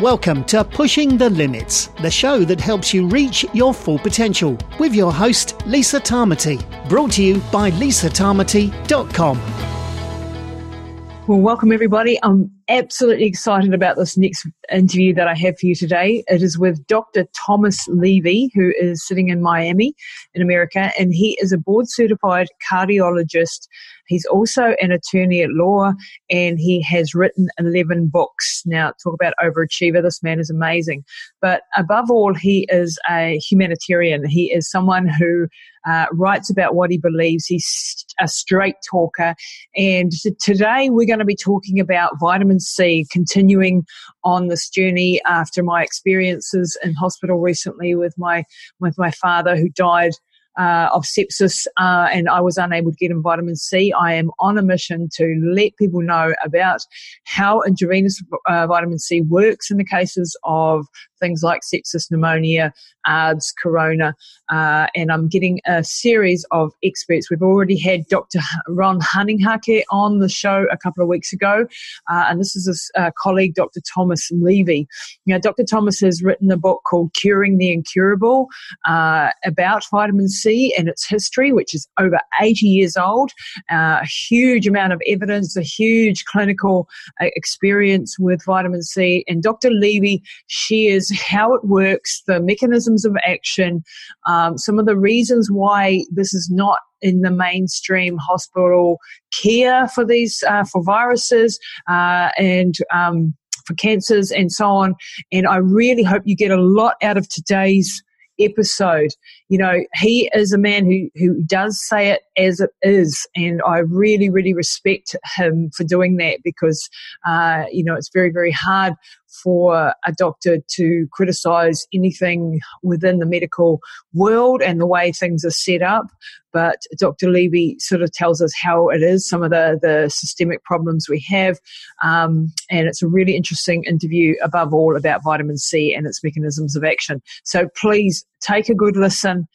Welcome to Pushing the Limits, the show that helps you reach your full potential, with your host, Lisa Tamati. Brought to you by lisatamati.com. Well, welcome everybody. I'm absolutely excited about this next interview that I have for you today. It is with Dr. Thomas Levy, who is sitting in Miami in America, and he is a board certified cardiologist. He's also an attorney at law, and he has written 11 books. Now, talk about overachiever. This man is amazing. But above all, he is a humanitarian. He is someone who uh, writes about what he believes. He's a straight talker. And today we're going to be talking about vitamin C, continuing on this journey after my experiences in hospital recently with my with my father who died uh, of sepsis uh, and I was unable to get him vitamin C. I am on a mission to let people know about how intravenous uh, vitamin C works in the cases of things like sepsis, pneumonia, ARDS, corona, uh, and I'm getting a series of experts. We've already had Dr. Ron Hunninghake on the show a couple of weeks ago, uh, and this is his uh, colleague, Dr. Thomas Levy. Now, Dr. Thomas has written a book called Curing the Incurable uh, about vitamin C and its history, which is over 80 years old. Uh, a huge amount of evidence, a huge clinical uh, experience with vitamin C, and Dr. Levy shares how it works, the mechanisms of action, um, some of the reasons why this is not in the mainstream hospital care for these uh, for viruses uh, and um, for cancers and so on. And I really hope you get a lot out of today's episode. You know, he is a man who, who does say it as it is. And I really, really respect him for doing that because, uh, you know, it's very, very hard for a doctor to criticize anything within the medical world and the way things are set up. But Dr. Levy sort of tells us how it is, some of the, the systemic problems we have. Um, and it's a really interesting interview, above all, about vitamin C and its mechanisms of action. So please take a good listen.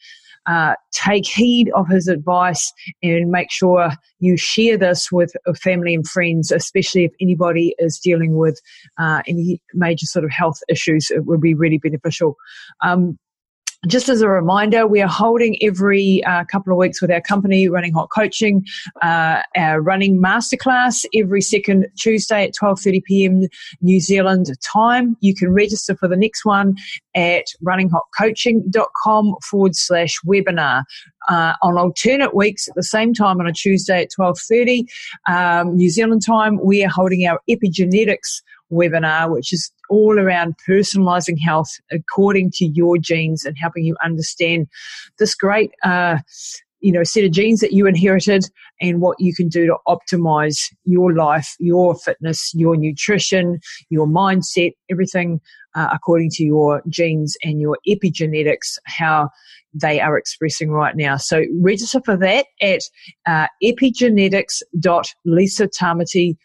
Uh, take heed of his advice and make sure you share this with family and friends, especially if anybody is dealing with uh, any major sort of health issues. It would be really beneficial. Um, just as a reminder, we are holding every uh, couple of weeks with our company, Running Hot Coaching, uh, our running masterclass every second Tuesday at 12.30 p.m. New Zealand time. You can register for the next one at runninghotcoaching.com forward slash webinar. Uh, on alternate weeks at the same time on a Tuesday at 12.30 um, New Zealand time, we are holding our epigenetics webinar, which is all around personalizing health according to your genes and helping you understand this great, uh, you know, set of genes that you inherited and what you can do to optimize your life, your fitness, your nutrition, your mindset, everything uh, according to your genes and your epigenetics, how they are expressing right now. So register for that at uh, epigenetics.lisatamati.com com.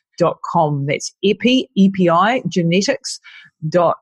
That's epi, E-P-I, genetics dot.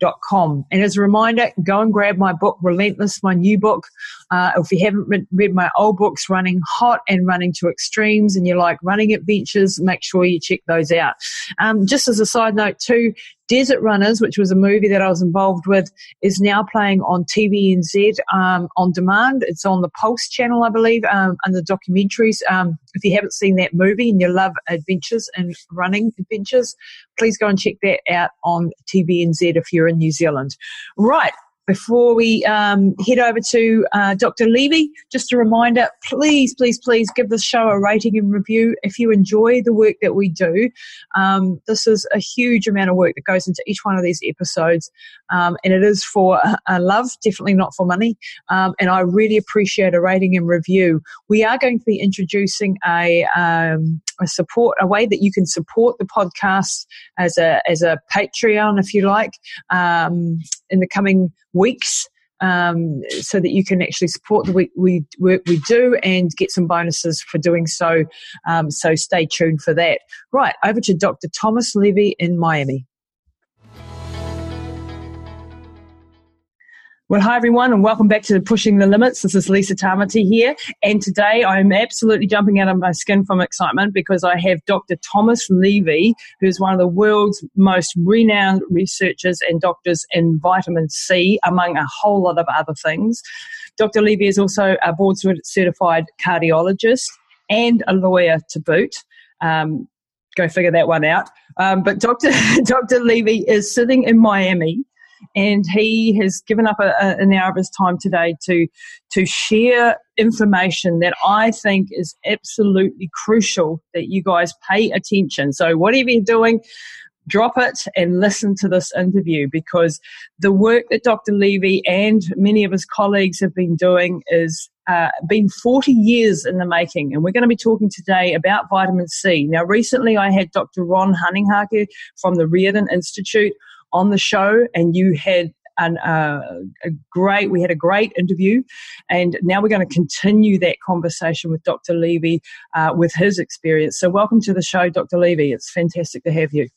And as a reminder, go and grab my book, Relentless, my new book. Uh, if you haven't read my old books, Running Hot and Running to Extremes, and you like running adventures, make sure you check those out. Um, just as a side note, too, Desert Runners, which was a movie that I was involved with, is now playing on TVNZ um, on demand. It's on the Pulse channel, I believe, um, under documentaries. Um, if you haven't seen that movie and you love adventures and running adventures, please go and check that out on TVNZ if you're in New Zealand. Right, before we um, head over to uh, Dr. Levy, just a reminder please, please, please give this show a rating and review if you enjoy the work that we do. Um, this is a huge amount of work that goes into each one of these episodes, um, and it is for uh, love, definitely not for money. Um, and I really appreciate a rating and review. We are going to be introducing a um, a support a way that you can support the podcast as a as a Patreon, if you like, um, in the coming weeks. Um, so that you can actually support the we, we, work we do and get some bonuses for doing so. Um, so stay tuned for that. Right, over to Dr. Thomas Levy in Miami. Well, hi everyone, and welcome back to Pushing the Limits. This is Lisa Tamati here, and today I'm absolutely jumping out of my skin from excitement because I have Dr. Thomas Levy, who's one of the world's most renowned researchers and doctors in vitamin C, among a whole lot of other things. Dr. Levy is also a board certified cardiologist and a lawyer to boot. Um, go figure that one out. Um, but Dr. Dr. Levy is sitting in Miami and he has given up a, a, an hour of his time today to to share information that I think is absolutely crucial that you guys pay attention. So whatever you're doing, drop it and listen to this interview because the work that Dr. Levy and many of his colleagues have been doing is uh, been 40 years in the making. And we're going to be talking today about vitamin C. Now, recently I had Dr. Ron Hunninghake from the Riordan Institute on the show, and you had an, uh, a great, we had a great interview, and now we're going to continue that conversation with Dr. Levy uh, with his experience. So, welcome to the show, Dr. Levy. It's fantastic to have you.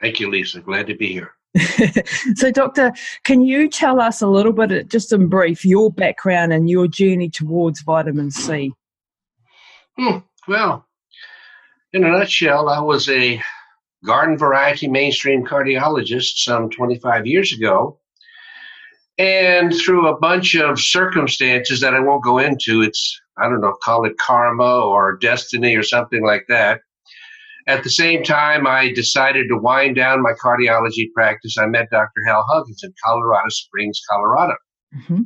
Thank you, Lisa. Glad to be here. so, Doctor, can you tell us a little bit, just in brief, your background and your journey towards vitamin C? Hmm. Well, in a nutshell, I was a garden variety mainstream cardiologist some 25 years ago. And through a bunch of circumstances that I won't go into, it's, I don't know, call it karma or destiny or something like that. At the same time, I decided to wind down my cardiology practice. I met Dr. Hal Huggins in Colorado Springs, Colorado. Mm-hmm.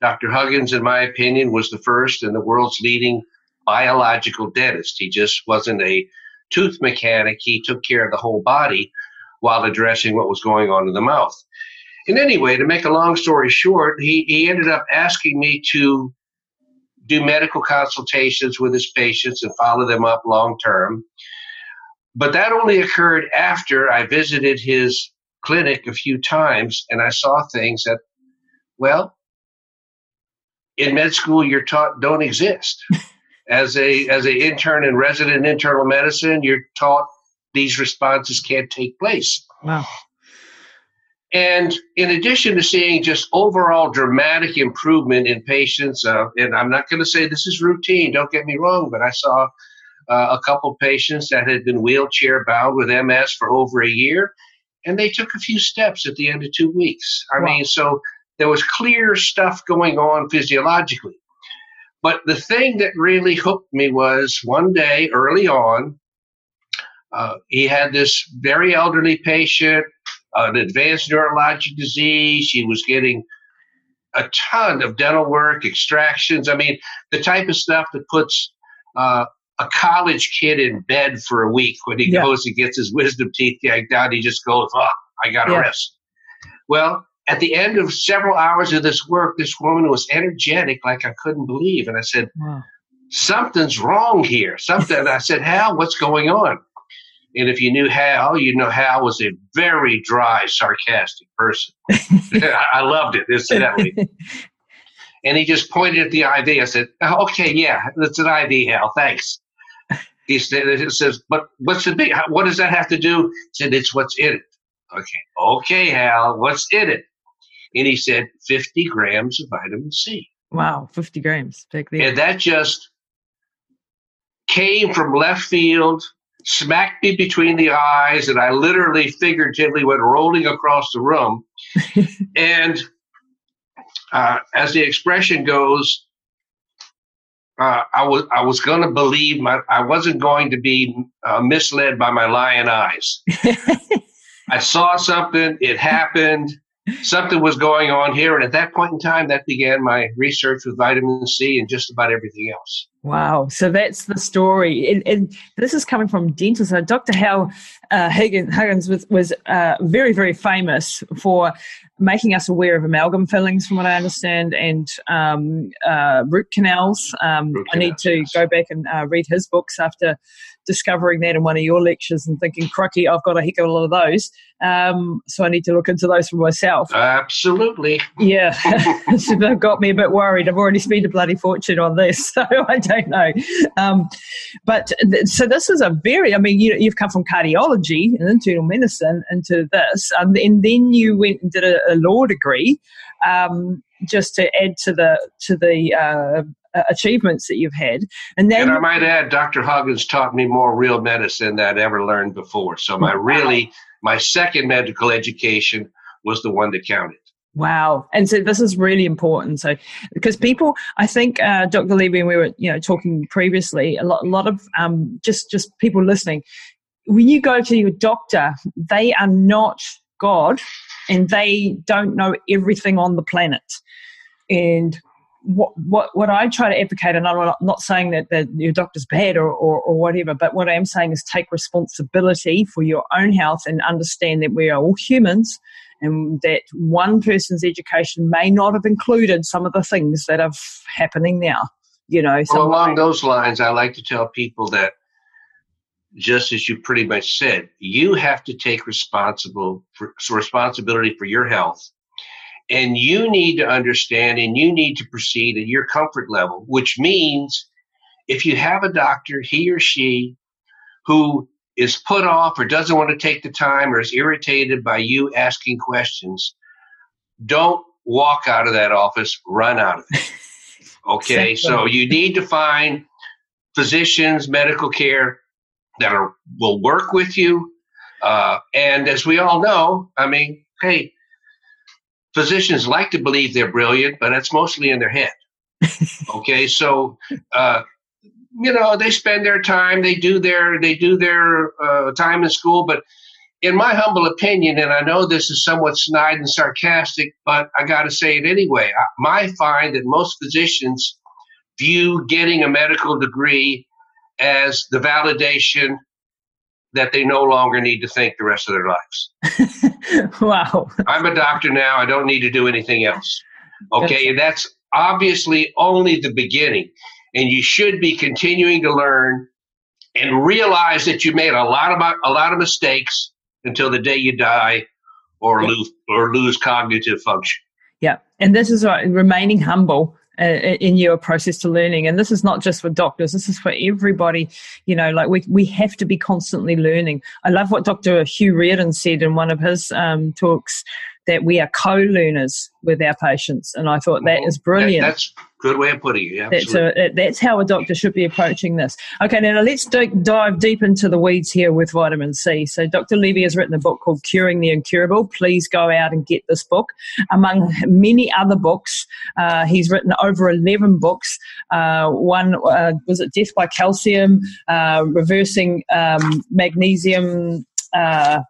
Dr. Huggins, in my opinion, was the first and the world's leading biological dentist. He just wasn't a tooth mechanic, he took care of the whole body while addressing what was going on in the mouth. And anyway, to make a long story short, he, he ended up asking me to do medical consultations with his patients and follow them up long term. But that only occurred after I visited his clinic a few times and I saw things that, well, in med school you're taught don't exist. as a as a intern and resident in internal medicine, you're taught these responses can't take place. Wow. And in addition to seeing just overall dramatic improvement in patients, uh, and I'm not going to say this is routine, don't get me wrong, but I saw uh, a couple patients that had been wheelchair bound with MS for over a year, and they took a few steps at the end of two weeks. I wow. mean, so there was clear stuff going on physiologically. But the thing that really hooked me was one day early on, uh, he had this very elderly patient, an advanced neurologic disease. She was getting a ton of dental work, extractions. I mean, the type of stuff that puts uh, a college kid in bed for a week when he yeah. goes and gets his wisdom teeth yanked out. He just goes, "Oh, I got to yeah. rest." Well, at the end of several hours of this work, this woman was energetic like I couldn't believe. And I said, wow. Something's wrong here. Something. I said, Hal, what's going on? And if you knew Hal, you'd know Hal was a very dry, sarcastic person. I loved it, incidentally. and he just pointed at the IV. I said, oh, okay, yeah, that's an IV, Hal. Thanks. He says, but what's the big, what does that have to do? He said, it's what's in it. Okay. Okay, Hal, what's in it? And he said 50 grams of vitamin C. Wow, 50 grams. And that just came from left field, smacked me between the eyes, and I literally, figuratively went rolling across the room. and uh, as the expression goes, uh, I was I was going to believe my I wasn't going to be uh, misled by my lion eyes. I saw something. It happened something was going on here. And at that point in time, that began my research with vitamin C and just about everything else. Wow. So that's the story. And, and this is coming from dentists. So Dr. Hal uh, Huggins was, was uh, very, very famous for making us aware of amalgam fillings, from what I understand, and um, uh, root canals. Um, root I need to yes. go back and uh, read his books after discovering that in one of your lectures and thinking, "Crikey, I've got a heck of a lot of those." Um, so I need to look into those for myself. Absolutely. Yeah, so they've got me a bit worried. I've already spent a bloody fortune on this, so I don't know. Um, but th- so this is a very, I mean, you, you've come from cardiology and internal medicine into this, um, and then you went and did a, a law degree. Um, just to add to the to the uh, achievements that you've had. And then, and I might add, Dr. Huggins taught me more real medicine than I'd ever learned before. So my really my second medical education was the one that counted. Wow. And so this is really important. So, because people, I think, uh, Dr. Levy, and we were, you know, talking previously, a lot, a lot of um, just, just people listening, when you go to your doctor, they are not God and they don't know everything on the planet. And what, what, what I try to advocate, and I'm not saying that, that your doctor's bad or, or, or, whatever, but what I am saying is take responsibility for your own health and understand that we are all humans and that one person's education may not have included some of the things that are happening now. You know, well, along those lines, I like to tell people that just as you pretty much said, you have to take responsible for, responsibility for your health and you need to understand and you need to proceed at your comfort level, which means if you have a doctor, he or she, who is put off or doesn't want to take the time or is irritated by you asking questions, don't walk out of that office, run out of it. Okay, so you need to find physicians, medical care that are will work with you. Uh, and as we all know, I mean, hey, physicians like to believe they're brilliant, but it's mostly in their head. okay, so uh, you know they spend their time, they do their they do their uh, time in school, but in my humble opinion, and I know this is somewhat snide and sarcastic, but I got to say it anyway. I, I find that most physicians view getting a medical degree as the validation that they no longer need to think the rest of their lives. wow. I'm a doctor now. I don't need to do anything else. Okay. and that's obviously only the beginning. And you should be continuing to learn and realize that you made a lot of a lot of mistakes until the day you die or yeah. lose or lose cognitive function. Yeah. And this is what remaining humble uh, in your process to learning. And this is not just for doctors, this is for everybody. You know, like we, we have to be constantly learning. I love what Dr. Hugh Riordan said in one of his um, talks that we are co-learners with our patients, and I thought that is brilliant. That, good way of putting it. That's, a, that's how a doctor should be approaching this. Okay, now let's d- dive deep into the weeds here with vitamin C. So, Dr. Levy has written a book called Curing the Incurable. Please go out and get this book. Among many other books, uh, he's written over 11 books. Uh, one uh, was it Death by Calcium, uh, Reversing um, Magnesium. Uh,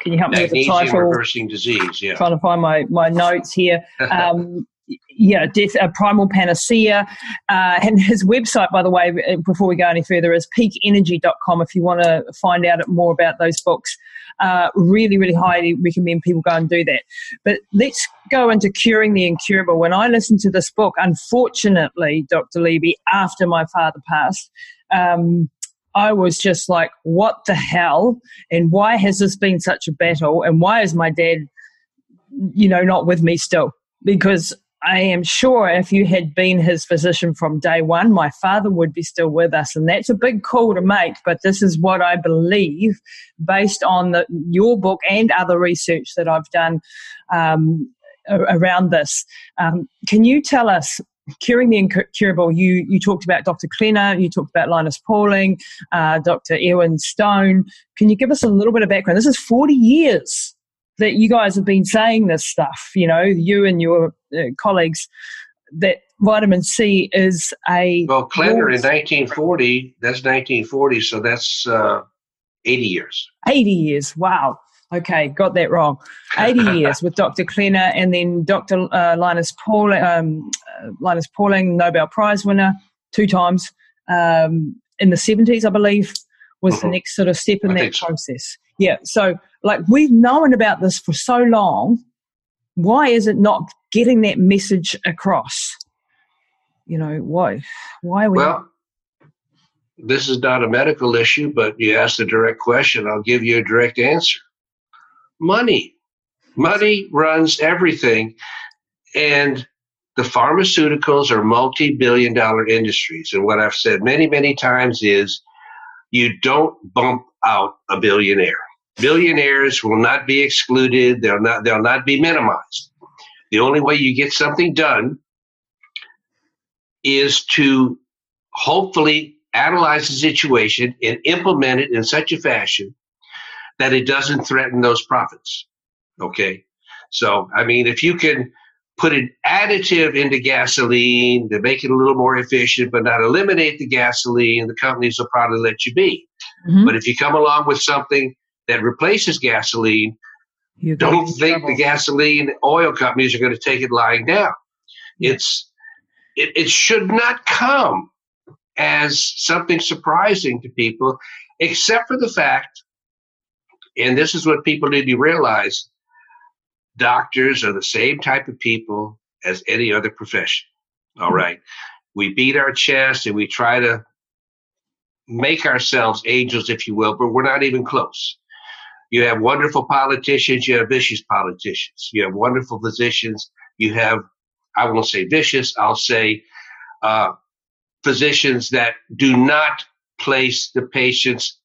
can you help me with the title? reversing disease. Yeah. Trying to find my my notes here. Um, yeah, death, a primal panacea. Uh, and his website, by the way, before we go any further, is peakenergy.com if you want to find out more about those books. Uh, really, really highly recommend people go and do that. But let's go into curing the incurable. When I listened to this book, unfortunately, Dr. Levy, after my father passed, um, I was just like, what the hell? And why has this been such a battle? And why is my dad, you know, not with me still? Because I am sure if you had been his physician from day one, my father would be still with us. And that's a big call to make, but this is what I believe based on the, your book and other research that I've done um, around this. Um, can you tell us curing the incurable, you you talked about Dr. Klenner, you talked about Linus Pauling, uh, Dr. Irwin Stone. Can you give us a little bit of background? This is 40 years that you guys have been saying this stuff, you know, you and your uh, colleagues, that vitamin C is a. Well, Klenner in 1940, that's 1940, so that's uh, 80 years. 80 years, wow. Okay, got that wrong. 80 years with Dr. Klenner and then Dr. Uh, Linus, Pauling, um, uh, Linus Pauling, Nobel Prize winner two times um, in the 70s, I believe, was mm-hmm. the next sort of step in I that process. Yeah, so like we've known about this for so long. Why is it not getting that message across? You know, why? Why are we? Well, this is not a medical issue, but you asked a direct question. I'll give you a direct answer. Money. Money runs everything. And the pharmaceuticals are multi billion dollar industries. And what I've said many, many times is you don't bump out a billionaire. Billionaires will not be excluded. They'll not, they'll not be minimized. The only way you get something done is to hopefully analyze the situation and implement it in such a fashion that it doesn't threaten those profits. Okay. So, I mean, if you can put an additive into gasoline to make it a little more efficient, but not eliminate the gasoline, the companies will probably let you be. Mm-hmm. But if you come along with something that replaces gasoline, you don't think trouble. the gasoline oil companies are going to take it lying down. It's it, it should not come as something surprising to people, except for the fact, and this is what people need to realize doctors are the same type of people as any other profession. All mm-hmm. We beat our chest and we try to make ourselves angels, if you will, but we're not even close. You have wonderful politicians, you have vicious politicians, you have wonderful physicians, you have, I won't say vicious, I'll say uh, physicians that do not place the patient's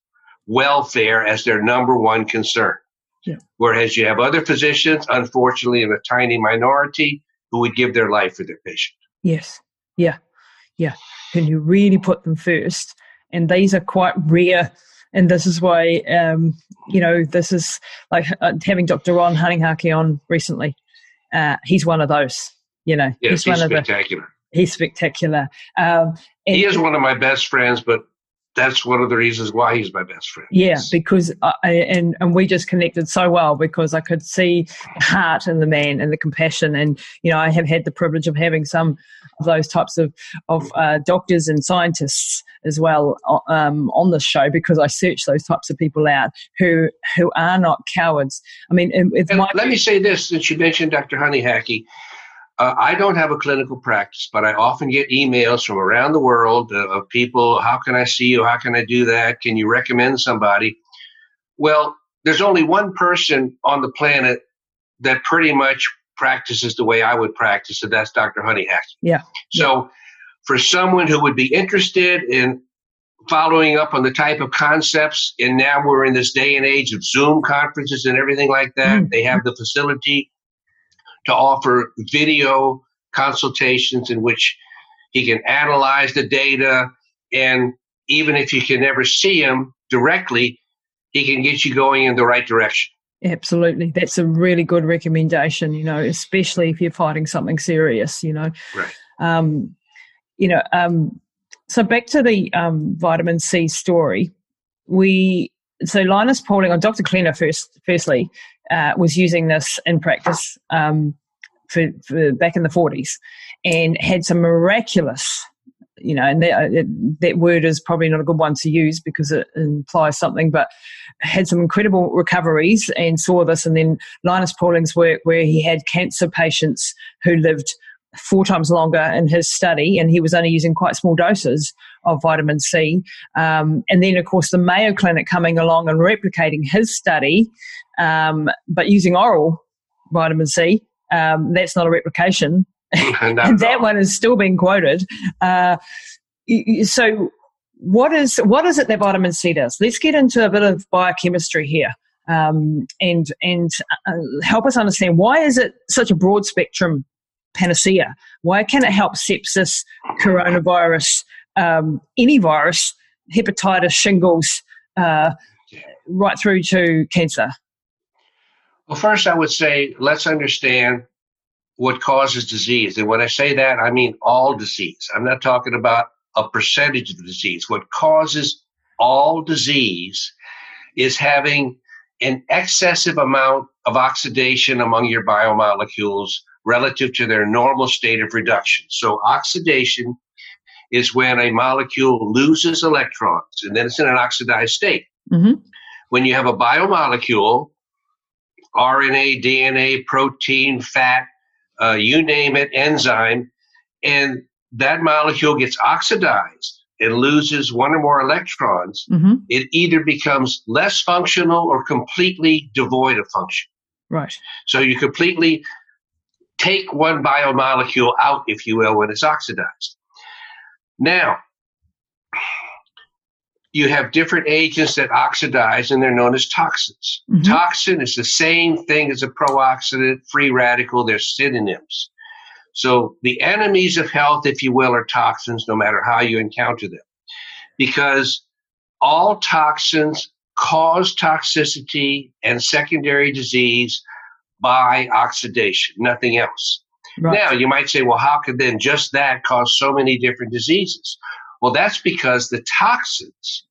welfare as their number one concern. Yeah. Whereas you have other physicians, unfortunately, in a tiny minority, who would give their life for their patient. Yes. Yeah. Yeah. Can you really put them first? And these are quite rare. And this is why, um, you know, this is like uh, having Dr. Ron Hunninghake on recently. Uh, he's one of those, you know. Yes, he's, he's one spectacular. Of the, he's spectacular. Um, he is one of my best friends, but that's one of the reasons why he's my best friend. Yeah, because I, and and we just connected so well because I could see the heart in the man and the compassion, and you know I have had the privilege of having some of those types of of uh, doctors and scientists as well um, on this show because I search those types of people out who who are not cowards. I mean, let me say this: since you mentioned Dr. Hunninghake, uh, I don't have a clinical practice, but I often get emails from around the world uh, of people. How can I see you? How can I do that? Can you recommend somebody? Well, there's only one person on the planet that pretty much practices the way I would practice, and that's Dr. Hunninghake. Yeah. So, for someone who would be interested in following up on the type of concepts, and now we're in this day and age of Zoom conferences and everything like that, mm. they have the facility to offer video consultations in which he can analyze the data and even if you can never see him directly he can get you going in the right direction. Absolutely. That's a really good recommendation you know especially if you're fighting something serious you know. Right. Um, you know um, so back to the um, vitamin c story. We so linus pauling on dr Klenner first firstly uh, was using this in practice um, for, for, back in the 40s and had some miraculous you know, and that, uh, that word is probably not a good one to use because it implies something, but had some incredible recoveries and saw this. And then Linus Pauling's work, where he had cancer patients who lived four times longer in his study, and he was only using quite small doses of vitamin C. Um, and then, of course, the Mayo Clinic coming along and replicating his study um, but using oral vitamin C, um, that's not a replication. and that one is still being quoted. Uh, so, what is what is it that vitamin C does? Let's get into a bit of biochemistry here, um, and and uh, help us understand why is it such a broad spectrum panacea? Why can it help sepsis, coronavirus, um, any virus, hepatitis, shingles, uh, right through to cancer? Well, first, I would say let's understand what causes disease. And when I say that, I mean all disease. I'm not talking about a percentage of the disease. What causes all disease is having an excessive amount of oxidation among your biomolecules relative to their normal state of reduction. So, oxidation is when a molecule loses electrons and then it's in an oxidized state. Mm-hmm. When you have a biomolecule RNA, DNA, protein, fat, uh, you name it, enzyme, and that molecule gets oxidized and loses one or more electrons, hmm it either becomes less functional or completely devoid of function. Right. So you completely take one biomolecule out, if you will, when it's oxidized. Now, you have different agents that oxidize, and they're known as toxins. Mhm. Toxin is the same thing as a pro-oxidant, free radical. They're synonyms. So the enemies of health, if you will, are toxins, no matter how you encounter them, because all toxins cause toxicity and secondary disease by oxidation, nothing else. Right. Now, you might say, well, how could then just that cause so many different diseases? Well, that's because the toxins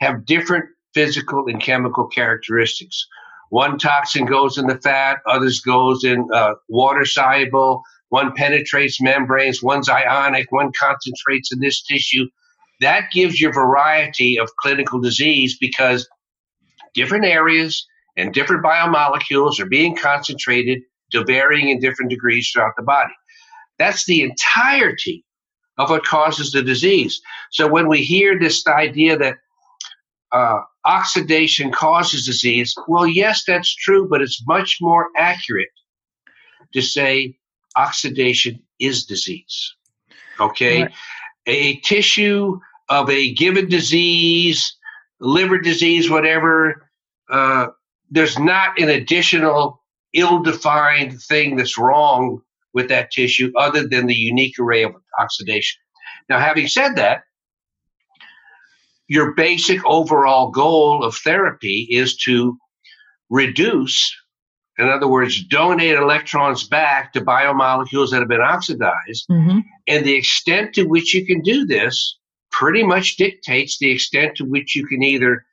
have different physical and chemical characteristics. One toxin goes in the fat, others goes in uh, water soluble. One penetrates membranes, one's ionic, one concentrates in this tissue. That gives you variety of clinical disease because different areas and different biomolecules are being concentrated to varying in different degrees throughout the body. That's the entirety of what causes the disease. So when we hear this idea that uh, oxidation causes disease, well, yes, that's true, but it's much more accurate to say oxidation is disease. Okay? Right. A tissue of a given disease, liver disease, whatever, uh, there's not an additional ill defined thing that's wrong with that tissue other than the unique array of oxidation. Now, having said that, your basic overall goal of therapy is to reduce, in other words, donate electrons back to biomolecules that have been oxidized. hmm And the extent to which you can do this pretty much dictates the extent to which you can either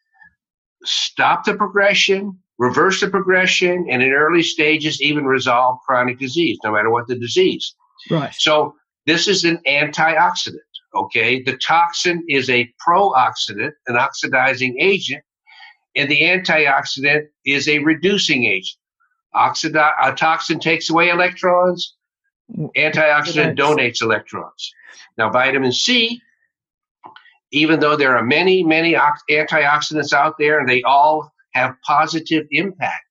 stop the progression, reverse the progression, and in early stages, even resolve chronic disease, no matter what the disease. Right. So this is an antioxidant. Okay, the toxin is a pro-oxidant, an oxidizing agent, and the antioxidant is a reducing agent. Oxidi- a toxin takes away electrons. Antioxidant donates electrons. Now, vitamin C, even though there are many, many ox- antioxidants out there, and they all have positive impact.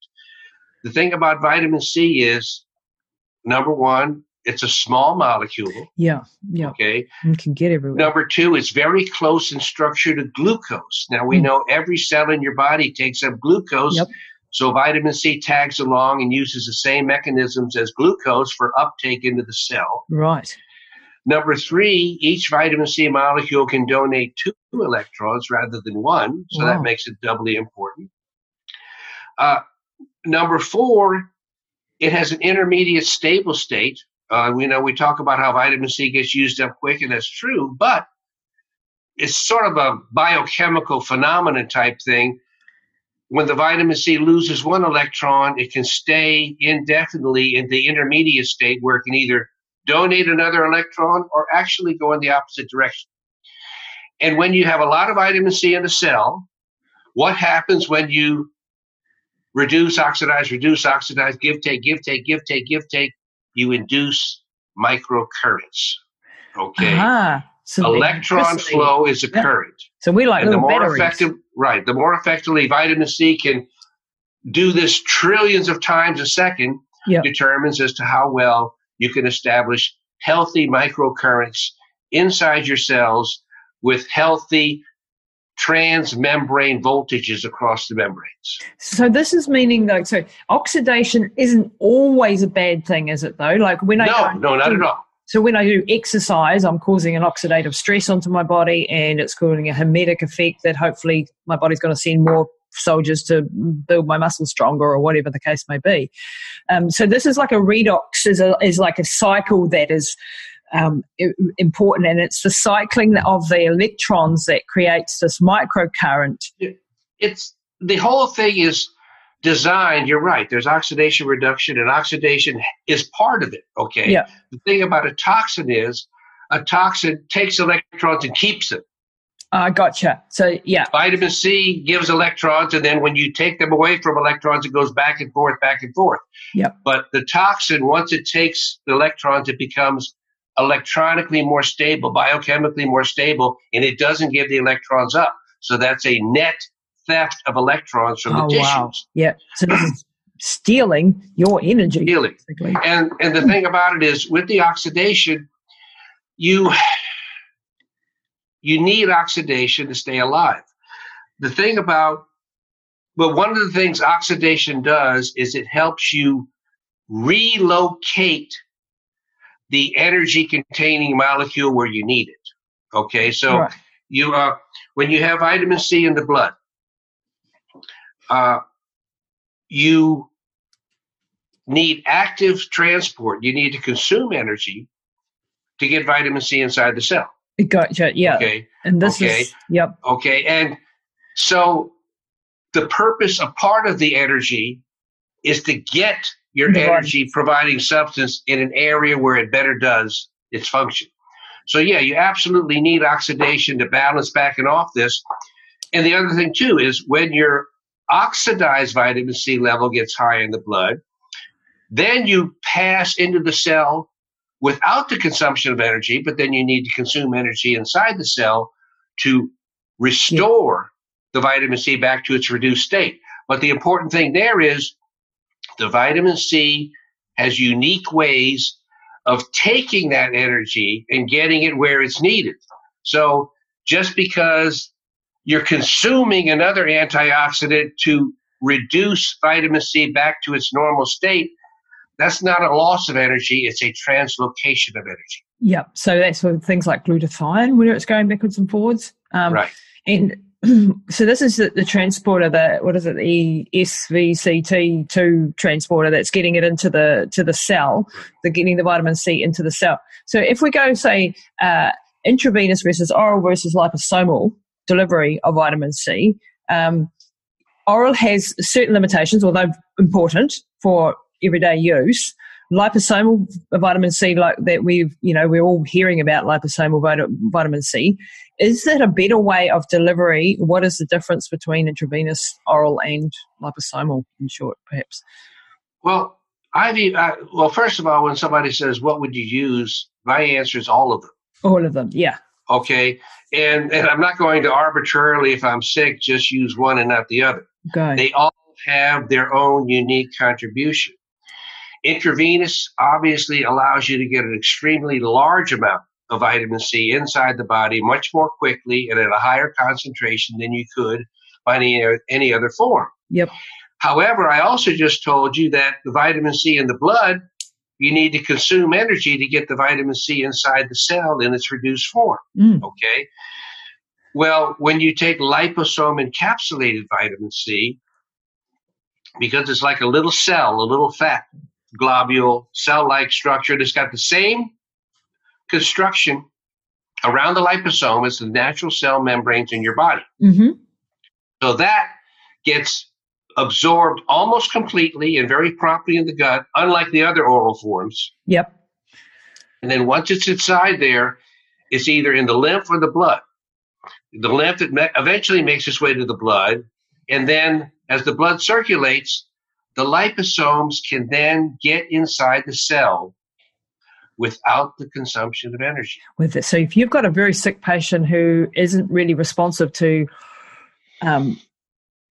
The thing about vitamin C is, number one, it's a small molecule. Yeah. Yeah. Okay. You can get everywhere. Number two, it's very close in structure to glucose. Now we Mm. know every cell in your body takes up glucose. Yep. So vitamin C tags along and uses the same mechanisms as glucose for uptake into the cell. Right. Number three, each vitamin C molecule can donate two electrons rather than one, so Wow. that makes it doubly important. Uh, number four, it has an intermediate stable state. Uh, we know we talk about how vitamin C gets used up quick, and that's true, but it's sort of a biochemical phenomenon type thing. When the vitamin C loses one electron, it can stay indefinitely in the intermediate state where it can either donate another electron or actually go in the opposite direction. And when you have a lot of vitamin C in the cell, what happens when you reduce, oxidize, reduce, oxidize, give, take, give, take, give, take, give, take? You induce microcurrents. Okay. So Electron flow is a Yeah. current. So we like and the more batteries. effective, right, the more effectively vitamin C can do this trillions of times a second Yeah. determines as to how well you can establish healthy microcurrents inside your cells with healthy transmembrane voltages across the membranes. So this is meaning like so oxidation isn't always a bad thing, is it though? Like when I No, no, not at all. So when I do exercise, I'm causing an oxidative stress onto my body, and it's causing a hormetic effect that hopefully my body's going to send more soldiers to build my muscles stronger, or whatever the case may be. Um, so this is like a redox is a, is like a cycle that is um, important, and it's the cycling of the electrons that creates this microcurrent. It's the whole thing is designed, you're right. There's oxidation reduction, and oxidation is part of it. Okay. Yeah. The thing about a toxin is a toxin takes electrons and keeps them. I gotcha. So yeah, Vitamin C gives electrons, and then when you take them away from electrons, it goes back and forth, back and forth. Yep. But the toxin, once it takes the electrons, it becomes electronically more stable, biochemically more stable, and it doesn't give the electrons up. So that's a net theft of electrons from oh, the tissues. Wow. Yeah. So this is stealing your energy. Stealing. basically. And and the thing about it is with the oxidation, you you need oxidation to stay alive. The thing about but one of the things oxidation does is it helps you relocate the energy containing molecule where you need it. Okay, so Right. you uh, when you have vitamin C in the blood, uh, you need active transport. You need to consume energy to get vitamin C inside the cell. Gotcha. Yeah. Okay, And this Okay. is, yep. okay, and so the purpose, a part of the energy, is to get your energy providing substance in an area where it better does its function. So yeah, you absolutely need oxidation to balance back and off this. And the other thing too is when your oxidized vitamin C level gets high in the blood, then you pass into the cell without the consumption of energy, but then you need to consume energy inside the cell to restore the vitamin C back to its reduced state. But the important thing there is the vitamin C has unique ways of taking that energy and getting it where it's needed. So just because you're consuming another antioxidant to reduce vitamin C back to its normal state, that's not a loss of energy, it's a translocation of energy. Yep. So that's with things like glutathione, where it's going backwards and forwards. Um, right. And so this is the, the transporter, the what is it, the SVCT2 transporter that's getting it into the to the cell, the getting the vitamin C into the cell. So if we go say uh, intravenous versus oral versus liposomal delivery of vitamin C, um, oral has certain limitations, although important for everyday use. Liposomal vitamin C, like that, we've you know we're all hearing about liposomal vitamin C. Is that a better way of delivery? What is the difference between intravenous, oral, and liposomal? In short, perhaps. Well, I've e- I, well, first of all, when somebody says, "What would you use?" my answer is all of them. All of them, yeah. Okay, and and I'm not going to arbitrarily, if I'm sick, just use one and not the other. Go. They all have their own unique contribution. Intravenous obviously allows you to get an extremely large amount of vitamin C inside the body much more quickly and at a higher concentration than you could by any, any other form. Yep. However, I also just told you that the vitamin C in the blood, you need to consume energy to get the vitamin C inside the cell in its reduced form. Mm. Okay. Well, when you take liposome encapsulated vitamin C, because it's like a little cell, a little fat globule cell like structure that's got the same construction around the liposome as the natural cell membranes in your body. Mm-hmm. So that gets absorbed almost completely and very promptly in the gut, unlike the other oral forms. Yep. And then once it's inside there, it's either in the lymph or the blood. The lymph me- eventually makes its way to the blood, and then as the blood circulates, the liposomes can then get inside the cell without the consumption of energy. with it. So if you've got a very sick patient who isn't really responsive to um,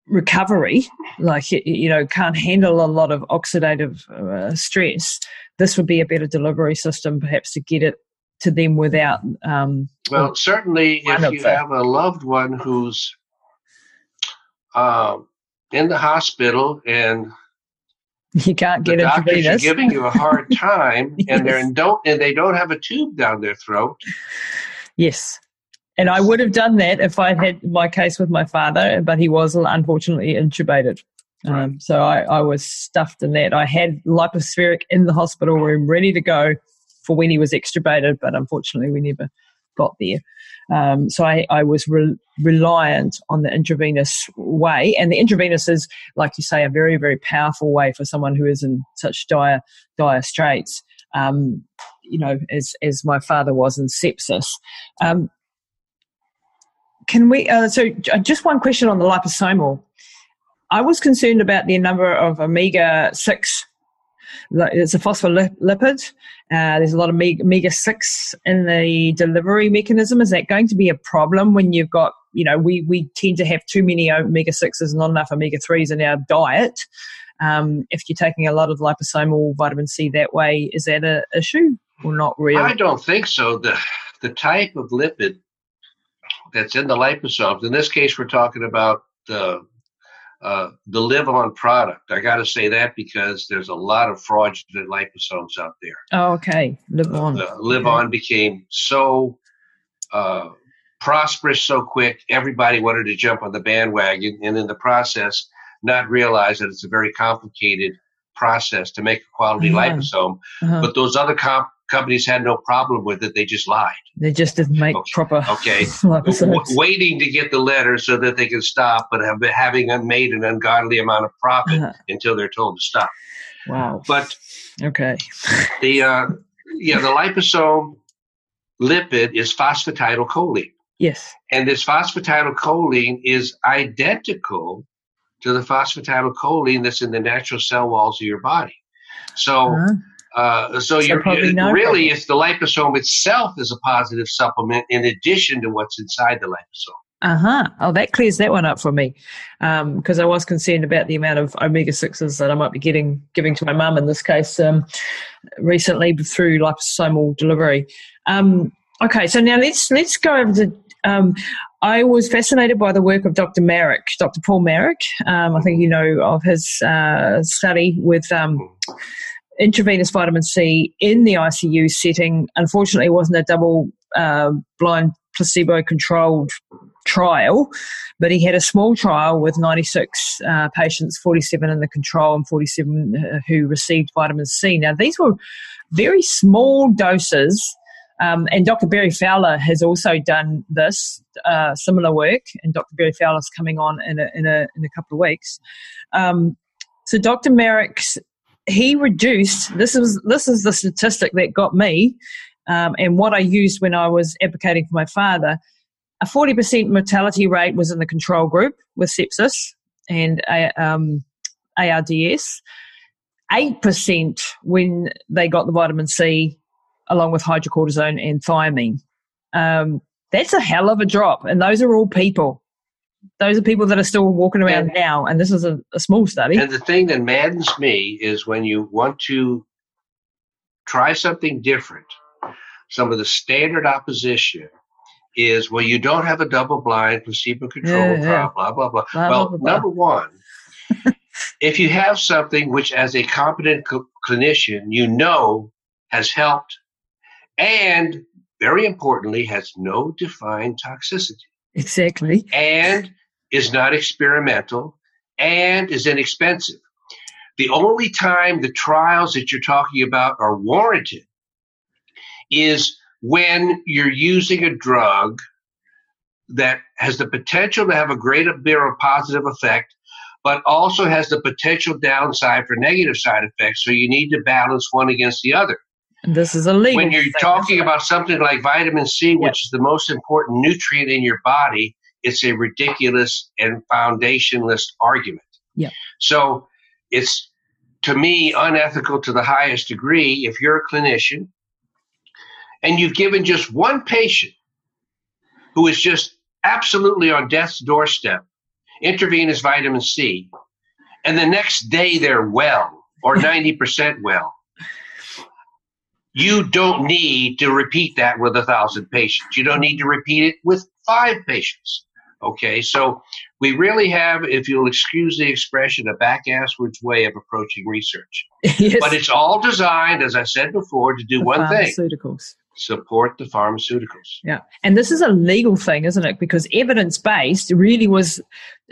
recovery, like you know, can't handle a lot of oxidative uh, stress, this would be a better delivery system, perhaps, to get it to them without. Um, Well, certainly, if you have a loved one who's um, in the hospital and you can't get the doctors are giving you a hard time, and Yes. in don't and they don't have a tube down their throat. Yes. And I would have done that if I'd had my case with my father, but he was unfortunately intubated. Um, so I, I was stuffed in that. I had Lypo-Spheric in the hospital room ready to go for when he was extubated, but unfortunately we never got there. Um, so I, I was re- reliant on the intravenous way. And the intravenous is, like you say, a very, very powerful way for someone who is in such dire, dire straits. Um, you know, as as my father was in sepsis. Um, can we? Uh, so, just one question on the liposomal. I was concerned about the number of omega six it's a phospholipid. Uh, there's a lot of omega six in the delivery mechanism. Is that going to be a problem when you've got you know we we tend to have too many omega sixes, not enough omega threes in our diet. Um, if you're taking a lot of liposomal vitamin C that way, is that an issue or not really? I don't think so. The the type of lipid that's in the liposomes. In this case, we're talking about the uh, the LivOn product. I got to say that because there's a lot of fraudulent liposomes out there. Oh, okay, live on. Uh, LivOn became so uh, prosperous so quick. Everybody wanted to jump on the bandwagon, and in the process, not realize that it's a very complicated process to make a quality uh-huh. liposome. Uh-huh. But those other comp- companies had no problem with it. They just lied. They just didn't make okay. proper. Okay. w- waiting to get the letter so that they can stop, but have been having made an ungodly amount of profit uh-huh. until they're told to stop. Wow. But okay. The uh, yeah, the liposome lipid is phosphatidylcholine. Yes. And this phosphatidylcholine is identical to the phosphatidylcholine that's in the natural cell walls of your body. So, uh-huh. Uh, so, so you're, really it's the liposome itself is a positive supplement in addition to what's inside the liposome. Uh huh. Oh, that clears that one up for me, because um, I was concerned about the amount of omega sixes that I might be getting giving to my mum in this case um, recently through liposomal delivery. Um, okay, so now let's let's go over to. Um, I was fascinated by the work of Dr. Marik, Dr. Paul Marik. Um, I think you know of his uh, study with um, intravenous vitamin C in the ICU setting. Unfortunately, it wasn't a double uh, blind placebo controlled trial, but he had a small trial with 96 uh, patients, 47 in the control and 47 uh, who received vitamin C. Now, these were very small doses. Um, and Dr. Berry Fowler has also done this uh, similar work, and Dr. Berry Fowler is coming on in a, in a, in a couple of weeks. Um, so Dr. Marik's he reduced this is this is the statistic that got me um, and what I used when I was advocating for my father. A 40% mortality rate was in the control group with sepsis and um, ARDS. 8% when they got the vitamin C along with hydrocortisone and thiamine. Um, that's a hell of a drop. And those are all people those are people that are still walking around and, now, and this is a, a small study. And the thing that maddens me is when you want to try something different, some of the standard opposition is well, you don't have a double blind placebo controlled yeah, yeah. trial, blah, blah, blah. blah well, blah, blah. number one, if you have something which, as a competent cl- clinician, you know has helped and very importantly, has no defined toxicity. Exactly. And is not experimental and is inexpensive. The only time the trials that you're talking about are warranted is when you're using a drug that has the potential to have a great bit of positive effect, but also has the potential downside for negative side effects. So you need to balance one against the other. This is a legal. When you're talking about something like vitamin C, yep. which is the most important nutrient in your body, it's a ridiculous and foundationless argument. Yeah. So it's to me unethical to the highest degree if you're a clinician and you've given just one patient who is just absolutely on death's doorstep intravenous vitamin C, and the next day they're well or 90% well you don't need to repeat that with a thousand patients. You don't need to repeat it with five patients. Okay, so we really have, if you'll excuse the expression, a back asswards way of approaching research. yes. But it's all designed, as I said before, to do the one thing pharmaceuticals. Support the pharmaceuticals. Yeah. And this is a legal thing, isn't it? Because evidence based really was,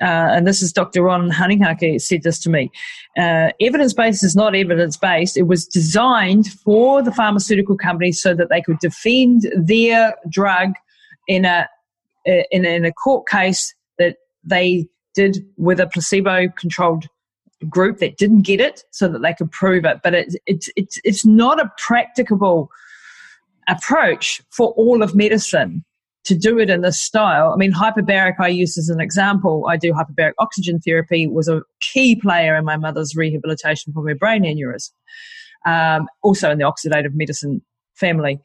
uh, and this is Dr. Ron Hunninghake said this to me uh, evidence based is not evidence based. It was designed for the pharmaceutical companies so that they could defend their drug in a in, in a court case that they did with a placebo controlled group that didn't get it so that they could prove it. But it, it's, it's, it's not a practicable approach for all of medicine to do it in this style. I mean, hyperbaric I use as an example. I do hyperbaric oxygen therapy was a key player in my mother's rehabilitation from her brain aneurysm. um, also in the oxidative medicine family.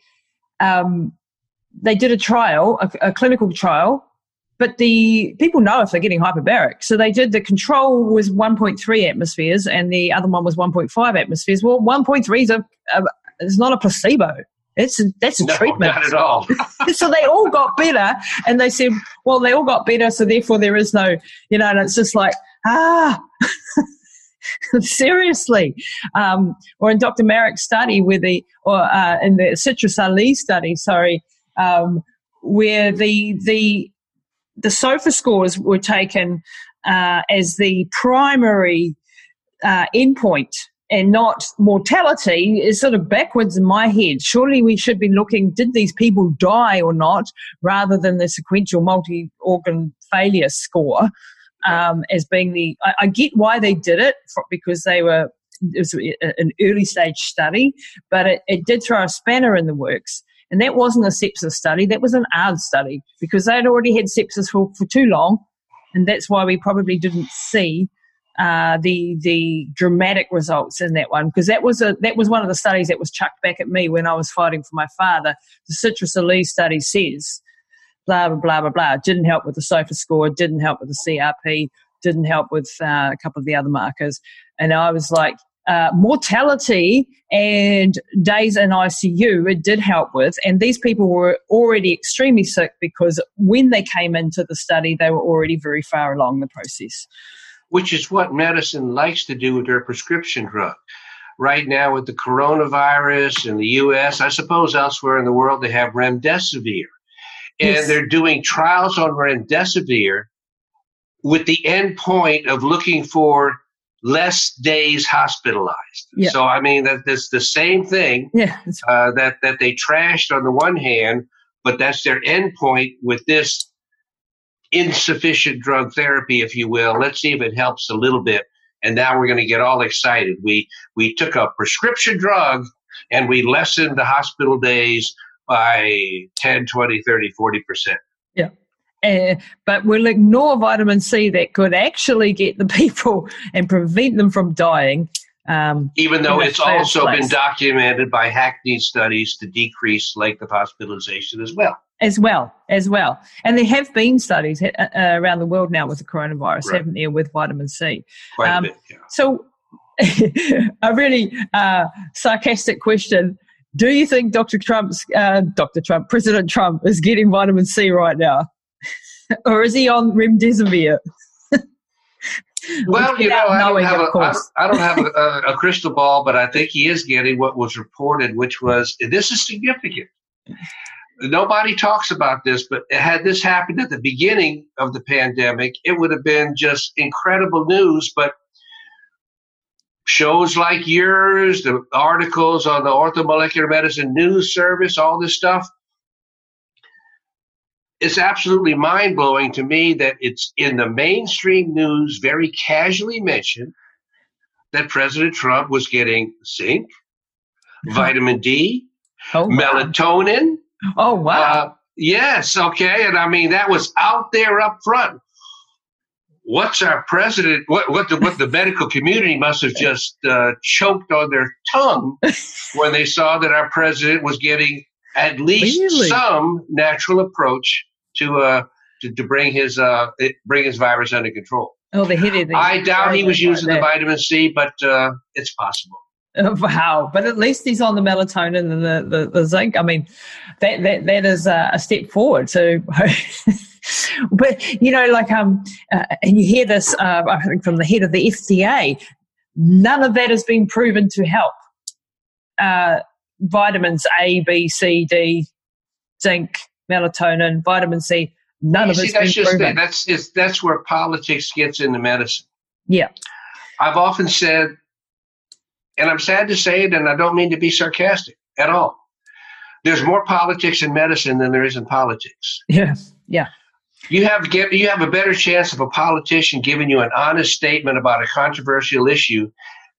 Um, they did a trial, a, a clinical trial, but the people know if they're getting hyperbaric. So they did the control was 1.3 atmospheres and the other one was 1.5 atmospheres. Well, 1.3 is a, a it's not a placebo. It's a, that's a no, treatment. Not at all. so they all got better, and they said, "Well, they all got better, so therefore there is no, you know." And it's just like, ah, seriously. Um, or in Dr. Marik's study, where the or uh, in the CITRIS-ALI study, sorry, um, where the the the SOFA scores were taken uh, as the primary uh, endpoint and not mortality is sort of backwards in my head. Surely we should be looking, did these people die or not, rather than the sequential multi organ failure score um, as being the. I, I, get why they did it for, because they were. It was an early stage study, but it, it did throw a spanner in the works. And that wasn't a sepsis study, that was an ARD study because they'd already had sepsis for, for too long. And that's why we probably didn't see uh, the the dramatic results in that one because that was a that was one of the studies that was chucked back at me when I was fighting for my father. The CITRIS-ALI study says blah blah blah blah blah. didn't help with the SOFA score. Didn't help with the CRP. Didn't help with uh, a couple of the other markers. And I was like, uh, mortality and days in ICU, it did help with. And these people were already extremely sick because when they came into the study, they were already very far along the process which is what medicine likes to do with their prescription drug. Right now, with the coronavirus in the US, I suppose elsewhere in the world, they have remdesivir. And yes. they're doing trials on remdesivir with the end point of looking for less days hospitalized. Yeah. So, I mean, that, that's the same thing yeah, uh, that, that they trashed on the one hand, but that's their end point with this insufficient drug therapy, if you will. Let's see if it helps a little bit. And now we're going to get all excited. We we took a prescription drug and we lessened the hospital days by 10, 20, 30, 40 percent. Yeah. Uh, but we'll ignore vitamin C that could actually get the people and prevent them from dying. Um, Even though it's also place. been documented by Hackney studies to decrease length of hospitalization as well as well, as well. And there have been studies uh, uh, around the world now with the coronavirus, right. haven't there, with vitamin C? Quite um, a bit, yeah. So, a really uh, sarcastic question. Do you think Dr. Trump's, uh, Dr. Trump, President Trump is getting vitamin C right now? or is he on remdesivir? well, you know, I don't, have a, I, I don't have a, a crystal ball, but I think he is getting what was reported, which was this is significant nobody talks about this, but had this happened at the beginning of the pandemic, it would have been just incredible news. But shows like yours, the articles on the orthomolecular medicine news service, all this stuff, it's absolutely mind blowing to me that it's in the mainstream news very casually mentioned that President Trump was getting zinc, vitamin D, oh, wow. melatonin, Oh wow! Uh, yes, okay, and I mean that was out there up front. What's our president? What what the what the medical community must have just uh, choked on their tongue when they saw that our president was getting at least really? some natural approach to uh to, to bring his uh bring his virus under control. Oh, the hit it. I doubt he was using the vitamin C, but uh, it's possible. Wow, but at least he's on the melatonin and the, the, the zinc. I mean, that that, that is a, a step forward. So, but you know, like um, uh, and you hear this, uh, I think from the head of the FDA, none of that has been proven to help. Uh, vitamins A, B, C, D, zinc, melatonin, vitamin C, none you of it's been proven. That's that's where politics gets into medicine. Yeah, I've often said and I'm sad to say it, and I don't mean to be sarcastic at all. There's more politics in medicine than there is in politics. Yes. yeah. You have you have a better chance of a politician giving you an honest statement about a controversial issue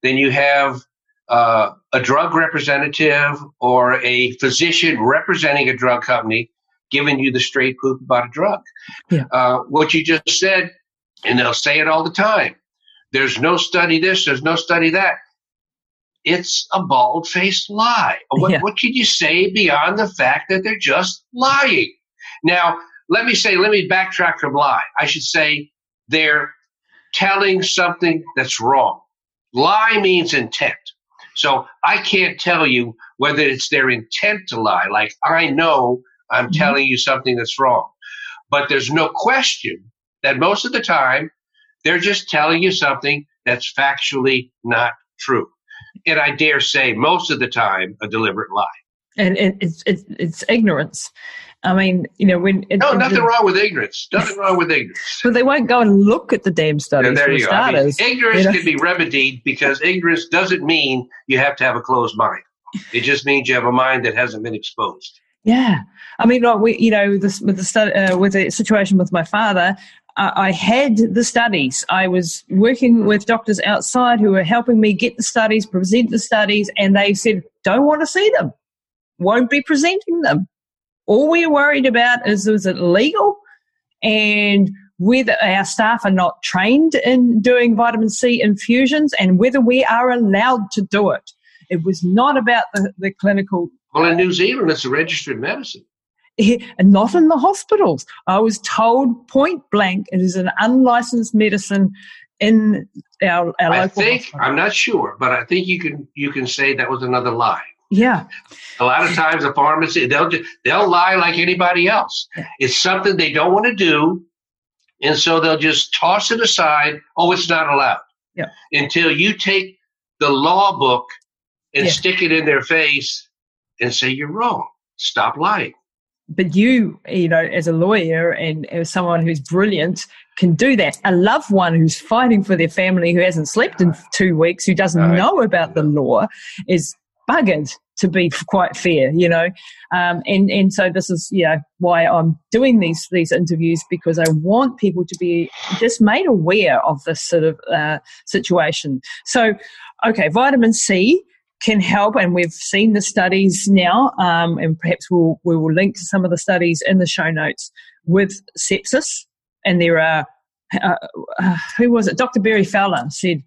than you have uh, a drug representative or a physician representing a drug company giving you the straight poop about a drug. Yeah. Uh, what you just said, and they'll say it all the time. There's no study this. There's no study that it's a bald faced lie. What, Yeah. what can you say beyond the fact that they're just lying? Now, let me say, let me backtrack from lie. I should say they're telling something that's wrong. Lie means intent. So I can't tell you whether it's their intent to lie. Like I know I'm Mhm. telling you something that's wrong. But there's no question that most of the time they're just telling you something that's factually not true. And I dare say most of the time a deliberate lie. and it, it's, it's it's ignorance. I mean, you know, when it, No, nothing wrong with ignorance. Nothing wrong with ignorance. But they won't go and look at the damn studies And there you go. I mean, ignorance you know? can be remedied because ignorance doesn't mean you have to have a closed mind. It just means you have a mind that hasn't been exposed. Yeah, I mean, like we, you know, this with the stud- uh, with the situation with my father, I had the studies. I was working with doctors outside who were helping me get the studies, present the studies, and they said, "Don't want to see them. Won't be presenting them. All we're worried about is is it legal, and whether our staff are not trained in doing vitamin C infusions, and whether we are allowed to do it." It was not about the, the clinical Well, in New Zealand, it's a registered medicine. and not in the hospitals. I was told point blank it is an unlicensed medicine in our, our I local think hospital. I'm not sure, but I think you can you can say that was another lie. yeah, A lot of times, the pharmacy they'll they'll lie like anybody else. It's something they don't want to do, and so they'll just toss it aside. Oh, it's not allowed. Yeah. Until you take the law book and Yeah. stick it in their face and say you're wrong. Stop lying. But you, you know, as a lawyer and as someone who's brilliant, can do that. A loved one who's fighting for their family, who hasn't slept in two weeks, who doesn't Right. know about the law, is buggered. To be quite fair, you know, um, and and so this is yeah why I'm doing these these interviews because I want people to be just made aware of this sort of uh, situation. So, okay, vitamin C can help, and we've seen the studies now, um, and perhaps we'll we will link to some of the studies in the show notes with sepsis. And there are uh, uh, who was it? Dr. Berry Fowler said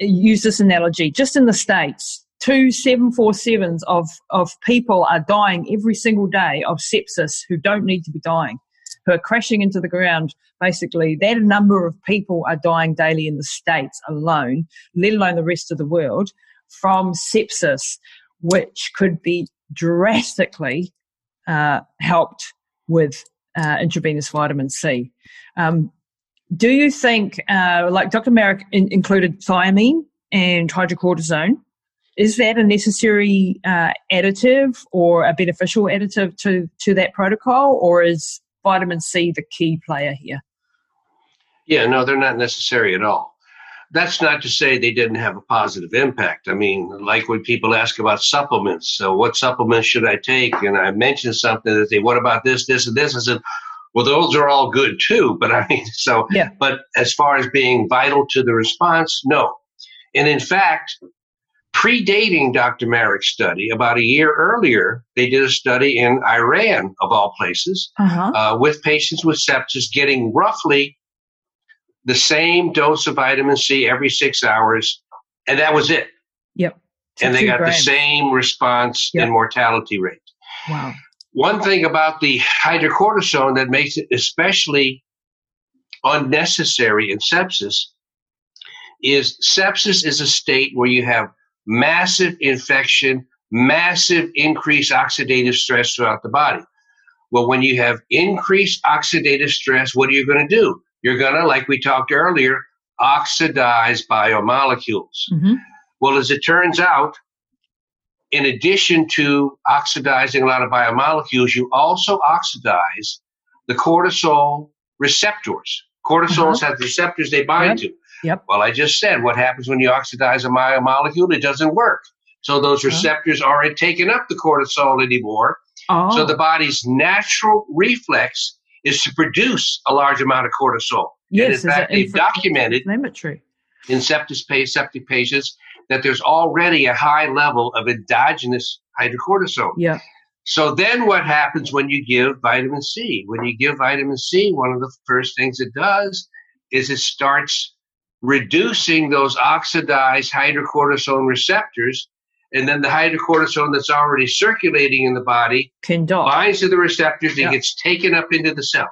use this analogy just in the states. Two 747s of, of people are dying every single day of sepsis who don't need to be dying, who are crashing into the ground. Basically, that number of people are dying daily in the States alone, let alone the rest of the world, from sepsis, which could be drastically uh, helped with uh, intravenous vitamin C. Um, do you think, uh, like Dr. Marik in- included thiamine and hydrocortisone, is that a necessary uh, additive or a beneficial additive to, to that protocol, or is vitamin C the key player here? Yeah, no, they're not necessary at all. That's not to say they didn't have a positive impact. I mean, like when people ask about supplements, so what supplements should I take? And I mentioned something that they, what about this, this, and this? I said, well, those are all good too. But I mean, so, Yeah. but as far as being vital to the response, no. And in fact, predating Dr. Marik's study, about a year earlier, they did a study in Iran, of all places, Uh-huh. uh, with patients with sepsis getting roughly the same dose of vitamin C every six hours, and that was it. Yep. and they got the same response Yep. in mortality rate. Wow. One thing about the hydrocortisone that makes it especially unnecessary in sepsis is sepsis is a state where you have massive infection, massive increased oxidative stress throughout the body. Well, when you have increased oxidative stress, what are you going to do? You're going to, like we talked earlier, oxidize biomolecules. hmm Well, as it turns out, in addition to oxidizing a lot of biomolecules, you also oxidize the cortisol receptors. Cortisols have receptors they bind to. Yep. Well, I just said what happens when you oxidize a biomolecule? It doesn't work. So those Huh? receptors aren't taking up the cortisol anymore. Oh. So the body's natural reflex is to produce a large amount of cortisol. yes, and in fact, they've documented inflammatory. in septic patients that there's already a high level of endogenous hydrocortisone. Yeah. So then what happens when you give vitamin C? When you give vitamin C, one of the first things it does is it starts reducing those oxidized hydrocortisone receptors. And then the hydrocortisone that's already circulating in the body binds to the receptors and gets taken up into the cell.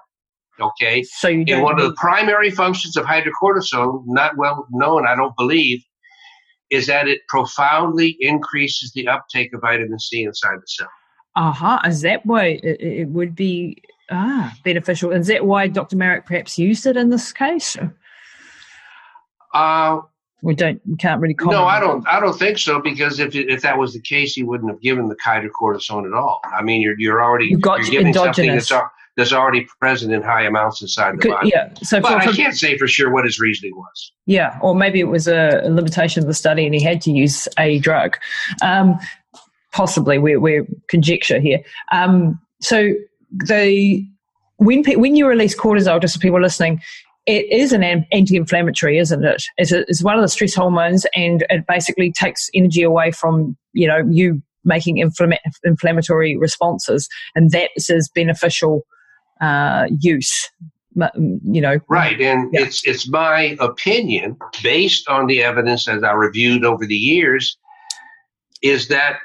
Okay. So you And one of the primary functions of hydrocortisone, not well known, I don't believe, is that it profoundly increases the uptake of vitamin C inside the cell. Aha, uh-huh. is that why it, it would be ah beneficial? Is that why Dr. Marik perhaps used it in this case? Uh, We don't, we can't really comment. no, I don't. I don't think so because if if that was the case, he wouldn't have given the hydrocortisone at all. I mean, you're you're already You've got you're giving something that's, that's already present in high amounts inside the Could- body. yeah. So But for, I can't say for sure what his reasoning was. yeah, or maybe it was a, a limitation of the study and he had to use a drug. Um, possibly, we're, we're conjecture here. Um, so the when pe- when you release cortisol, just for people listening, it is an an- anti-inflammatory, isn't it? It's, a, it's one of the stress hormones, and it basically takes energy away from you know you making inflama- inflammatory responses, and that is beneficial uh, use. You know, Right, and Yeah. it's it's my opinion, based on the evidence as I reviewed over the years, is that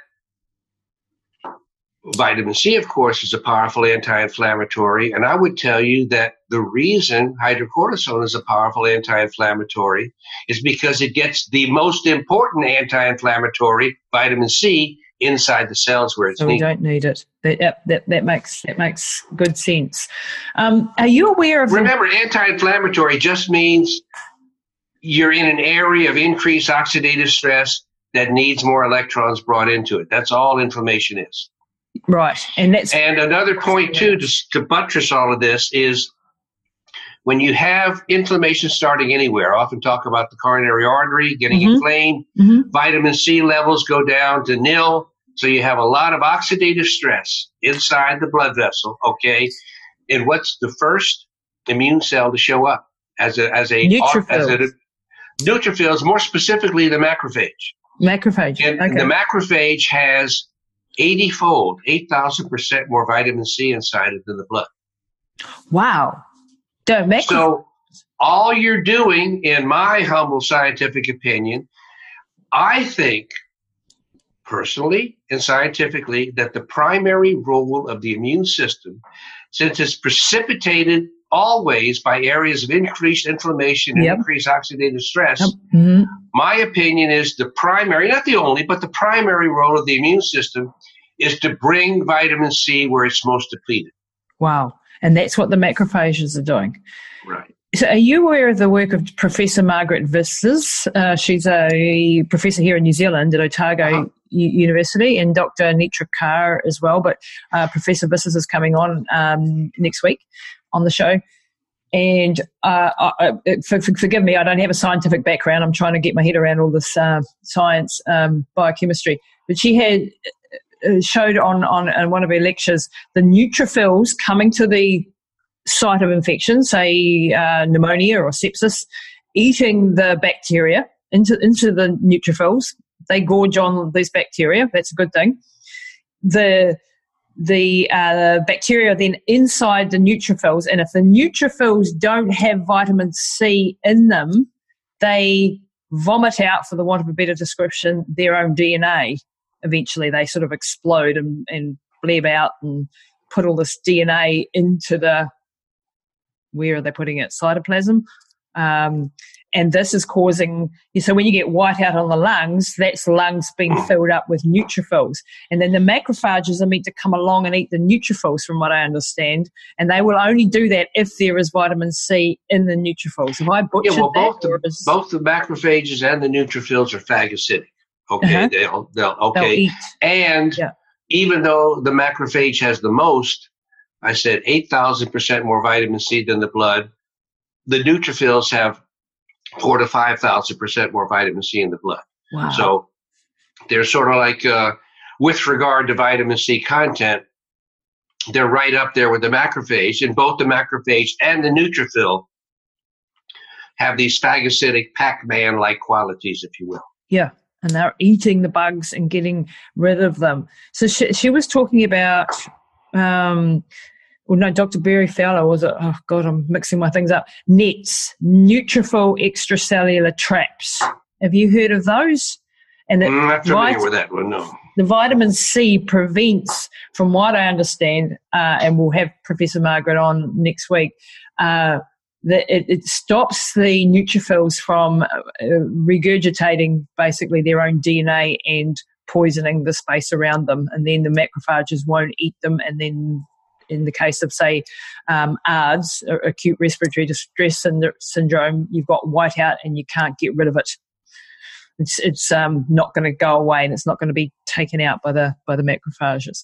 vitamin C, of course, is a powerful anti-inflammatory, and I would tell you that the reason hydrocortisone is a powerful anti-inflammatory is because it gets the most important anti-inflammatory, vitamin C, inside the cells where it's so we needed. don't need it. That that, that, makes that makes good sense. Um, are you aware of the- Remember, anti-inflammatory just means you're in an area of increased oxidative stress that needs more electrons brought into it. That's all inflammation is. Right? And that's And another point too, to, to buttress all of this, is when you have inflammation starting anywhere. I often talk about the coronary artery getting Mhm. inflamed. Mhm. Vitamin C levels go down to nil, so you have a lot of oxidative stress inside the blood vessel. Okay, and what's the first immune cell to show up as a as a as a Neutrophils. neutrophils, more specifically the macrophage. macrophage. And okay. the macrophage has 80 fold, 8,000% more vitamin C inside it than the blood. wow. Don't macro- So, all you're doing, in my humble scientific opinion, I think personally and scientifically that the primary role of the immune system, since it's precipitated always by areas of increased inflammation and Yep. increased oxidative stress, Mhm. my opinion is the primary, not the only, but the primary role of the immune system is to bring vitamin C where it's most depleted. Wow. And that's what the macrophages are doing. Right. So, are you aware of the work of Professor Margaret Vissers? Uh, she's a professor here in New Zealand at Otago Uh-huh. U- University, and Dr. Anitra Carr as well. But uh, Professor Vissers is coming on um, next week on the show. And uh, I, for, forgive me, I don't have a scientific background. I'm trying to get my head around all this uh, science, um, biochemistry. But she had uh, showed on, on on one of her lectures the neutrophils coming to the site of infection, say uh, pneumonia or sepsis, eating the bacteria into into the neutrophils. They gorge on these bacteria. That's a good thing. The the uh, bacteria then inside the neutrophils, and if the neutrophils don't have vitamin C in them, they vomit out, for the want of a better description, their own DNA. Eventually, they sort of explode and, and bleb out and put all this DNA into the where are they putting it? Cytoplasm. Um, and this is causing, so when you get whiteout on the lungs, that's lungs being filled up with neutrophils. And then the macrophages are meant to come along and eat the neutrophils, from what I understand. And they will only do that if there is vitamin C in the neutrophils. Have I butchered Yeah, well, both that? the, is- both the macrophages and the neutrophils are phagocytic. Okay, Uh-huh. they'll, they'll okay, they'll and Yeah. even though the macrophage has the most, I said eight thousand percent more vitamin C than the blood. The neutrophils have four to five thousand percent more vitamin C in the blood. Wow. So they're sort of like, uh, with regard to vitamin C content, they're right up there with the macrophage, and both the macrophage and the neutrophil have these phagocytic Pac-Man like qualities, if you will. Yeah, and they're eating the bugs and getting rid of them. So she, she was talking about um, well, no, Dr. Berry Fowler was it? Oh God, I'm mixing my things up. Nets, neutrophil extracellular traps. Have you heard of those? And it, I'm not familiar vit- with that one. No. The vitamin C prevents, from what I understand, uh, and we'll have Professor Margaret on next week. Uh, that it, it, stops the neutrophils from uh, regurgitating basically their own DNA and poisoning the space around them, and then the macrophages won't eat them, and then in the case of, say, um, ARDS, acute respiratory distress syndrome, you've got whiteout and you can't get rid of it. It's it's um, not going to go away and it's not going to be taken out by the by the macrophages.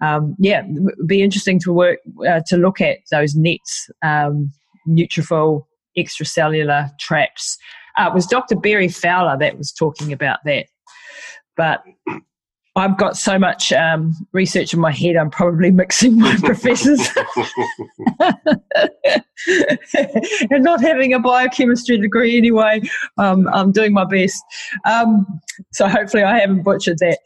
Um, yeah, it'd be interesting to work uh, to look at those nets, um, neutrophil extracellular traps. Uh, it was Dr. Berry Fowler that was talking about that. But I've got so much um, research in my head, I'm probably mixing my professors. and not having a biochemistry degree anyway, um, I'm doing my best. Um, so hopefully I haven't butchered that.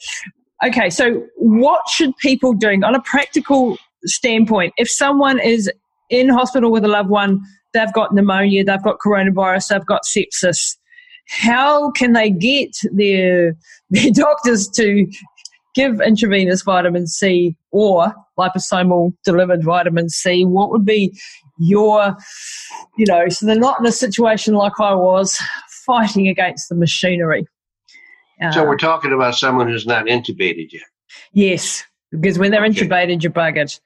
Okay, so what should people doing on a practical standpoint? If someone is in hospital with a loved one, they've got pneumonia, they've got coronavirus, they've got sepsis, how can they get their their doctors to give intravenous vitamin C or liposomal delivered vitamin C, what would be your, you know, so they're not in a situation like I was fighting against the machinery. Uh, so we're talking about someone who's not intubated yet. Yes, because when they're okay. intubated, you're buggered.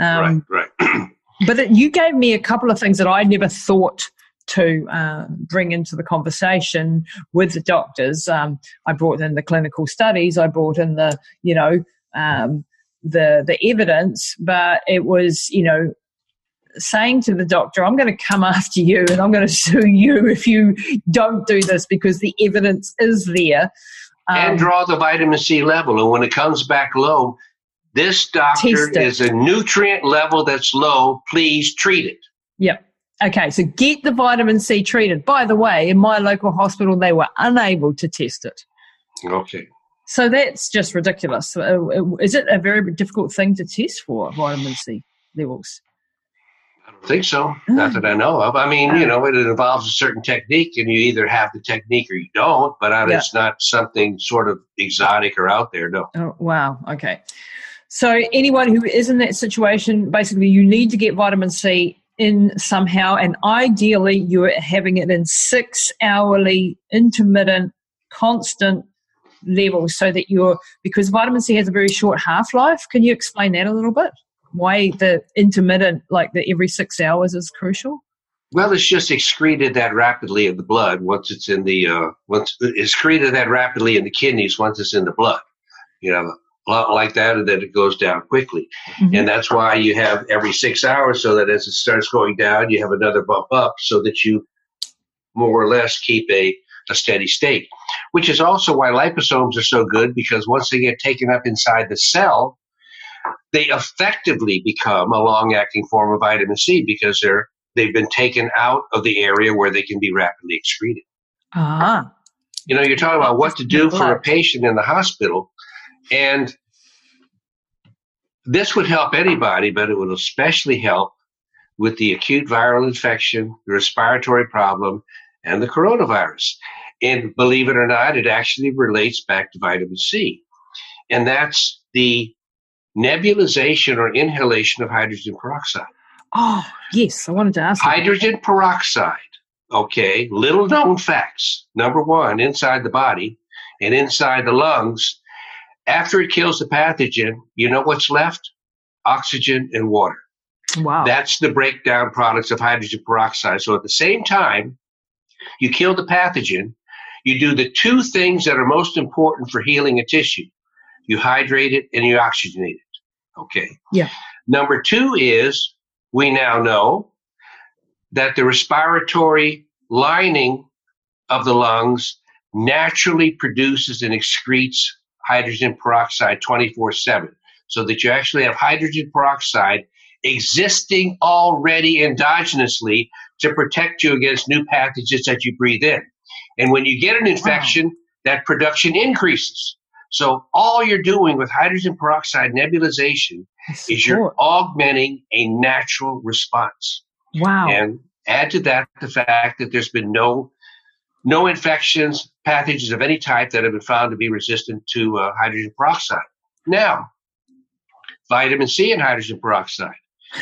Um, right, right. but it, you gave me a couple of things that I never thought to uh, bring into the conversation with the doctors. Um, I brought in the clinical studies. I brought in the, you know, um, the the evidence, but it was, you know, saying to the doctor, "I'm going to come after you and I'm going to sue you if you don't do this because the evidence is there." Um, and draw the vitamin C level, and when it comes back low, this doctor is a nutrient level that's low. Please treat it. Yep. Okay, so get the vitamin C treated. By the way, in my local hospital, they were unable to test it. Okay. So that's just ridiculous. Uh, is it a very difficult thing to test for vitamin C levels? I don't think so. Not that I know of. I mean, you know, it involves a certain technique, and you either have the technique or you don't. But yeah. it's not something sort of exotic or out there. No. Oh, wow. Okay. So anyone who is in that situation, basically, you need to get vitamin C in somehow, and ideally you're having it in six hourly, intermittent, constant levels so that you're, because vitamin C has a very short half life. Can you explain that a little bit? Why the intermittent, like the every six hours, is crucial? Well, it's just excreted that rapidly in the blood once it's in the uh, once it's excreted that rapidly in the kidneys once it's in the blood. You know, like that and then it goes down quickly. Mm-hmm. And that's why you have every six hours so that as it starts going down, you have another bump up so that you more or less keep a, a steady state, which is also why liposomes are so good because once they get taken up inside the cell, they effectively become a long acting form of vitamin C because they're they've been taken out of the area where they can be rapidly excreted. Ah. You know, you're talking about what to do for a patient in the hospital and this would help anybody, but it would especially help with the acute viral infection, the respiratory problem, and the coronavirus. And believe it or not, it actually relates back to vitamin C. And that's the nebulization or inhalation of hydrogen peroxide. Oh, yes, I wanted to ask. Hydrogen peroxide, okay, little known facts. Number one, inside the body and inside the lungs, after it kills the pathogen, you know what's left? Oxygen and water. Wow. That's the breakdown products of hydrogen peroxide. So at the same time, you kill the pathogen, you do the two things that are most important for healing a tissue. You hydrate it and you oxygenate it. Okay. Yeah. Number two is we now know that the respiratory lining of the lungs naturally produces and excretes hydrogen peroxide 24 7 so that you actually have hydrogen peroxide existing already endogenously to protect you against new pathogens that you breathe in. And when you get an infection, wow. that production increases. So all you're doing with hydrogen peroxide nebulization is you're augmenting a natural response. Wow. And add to that the fact that there's been no no infections, pathogens of any type that have been found to be resistant to uh, hydrogen peroxide. Now, vitamin C and hydrogen peroxide.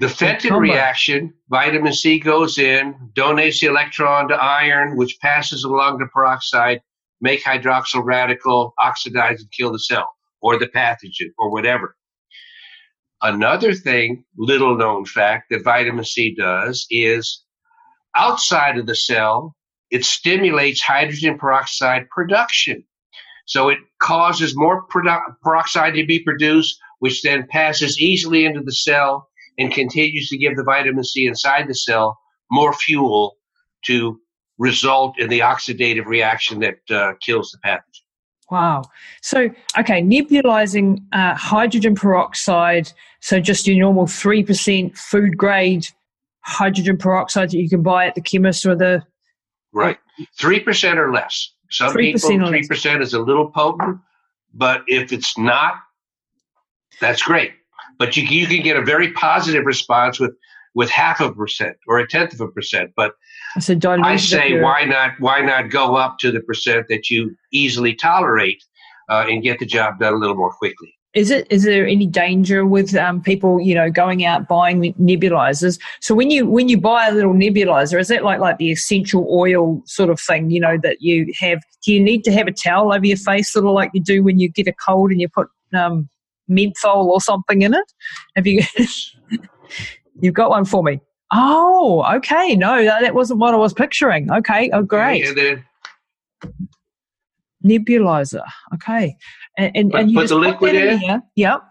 the Fenton reaction, vitamin C goes in, donates the electron to iron, which passes along to peroxide, make hydroxyl radical, oxidize and kill the cell or the pathogen or whatever. Another thing, little known fact that vitamin C does is outside of the cell, it stimulates hydrogen peroxide production. So it causes more produ- peroxide to be produced, which then passes easily into the cell and continues to give the vitamin C inside the cell more fuel to result in the oxidative reaction that uh, kills the pathogen. Wow. So, okay, nebulizing uh, hydrogen peroxide, so just your normal 3% food grade hydrogen peroxide that you can buy at the chemist or the. Right. 3% or less. Some 3% people, 3% is a little potent, but if it's not, that's great. But you, you can get a very positive response with with half of a percent or a tenth of a percent. But I say, why not? Why not go up to the percent that you easily tolerate uh, and get the job done a little more quickly? Is it? Is there any danger with um, people, you know, going out buying nebulizers? So when you when you buy a little nebulizer, is that like like the essential oil sort of thing, you know, that you have? Do you need to have a towel over your face, sort of like you do when you get a cold and you put um, menthol or something in it? Have you? You've got one for me. Oh, okay. No, that, that wasn't what I was picturing. Okay. Oh, great. Nebulizer. Okay. And, and, put, and you put the liquid in. Here. Yep.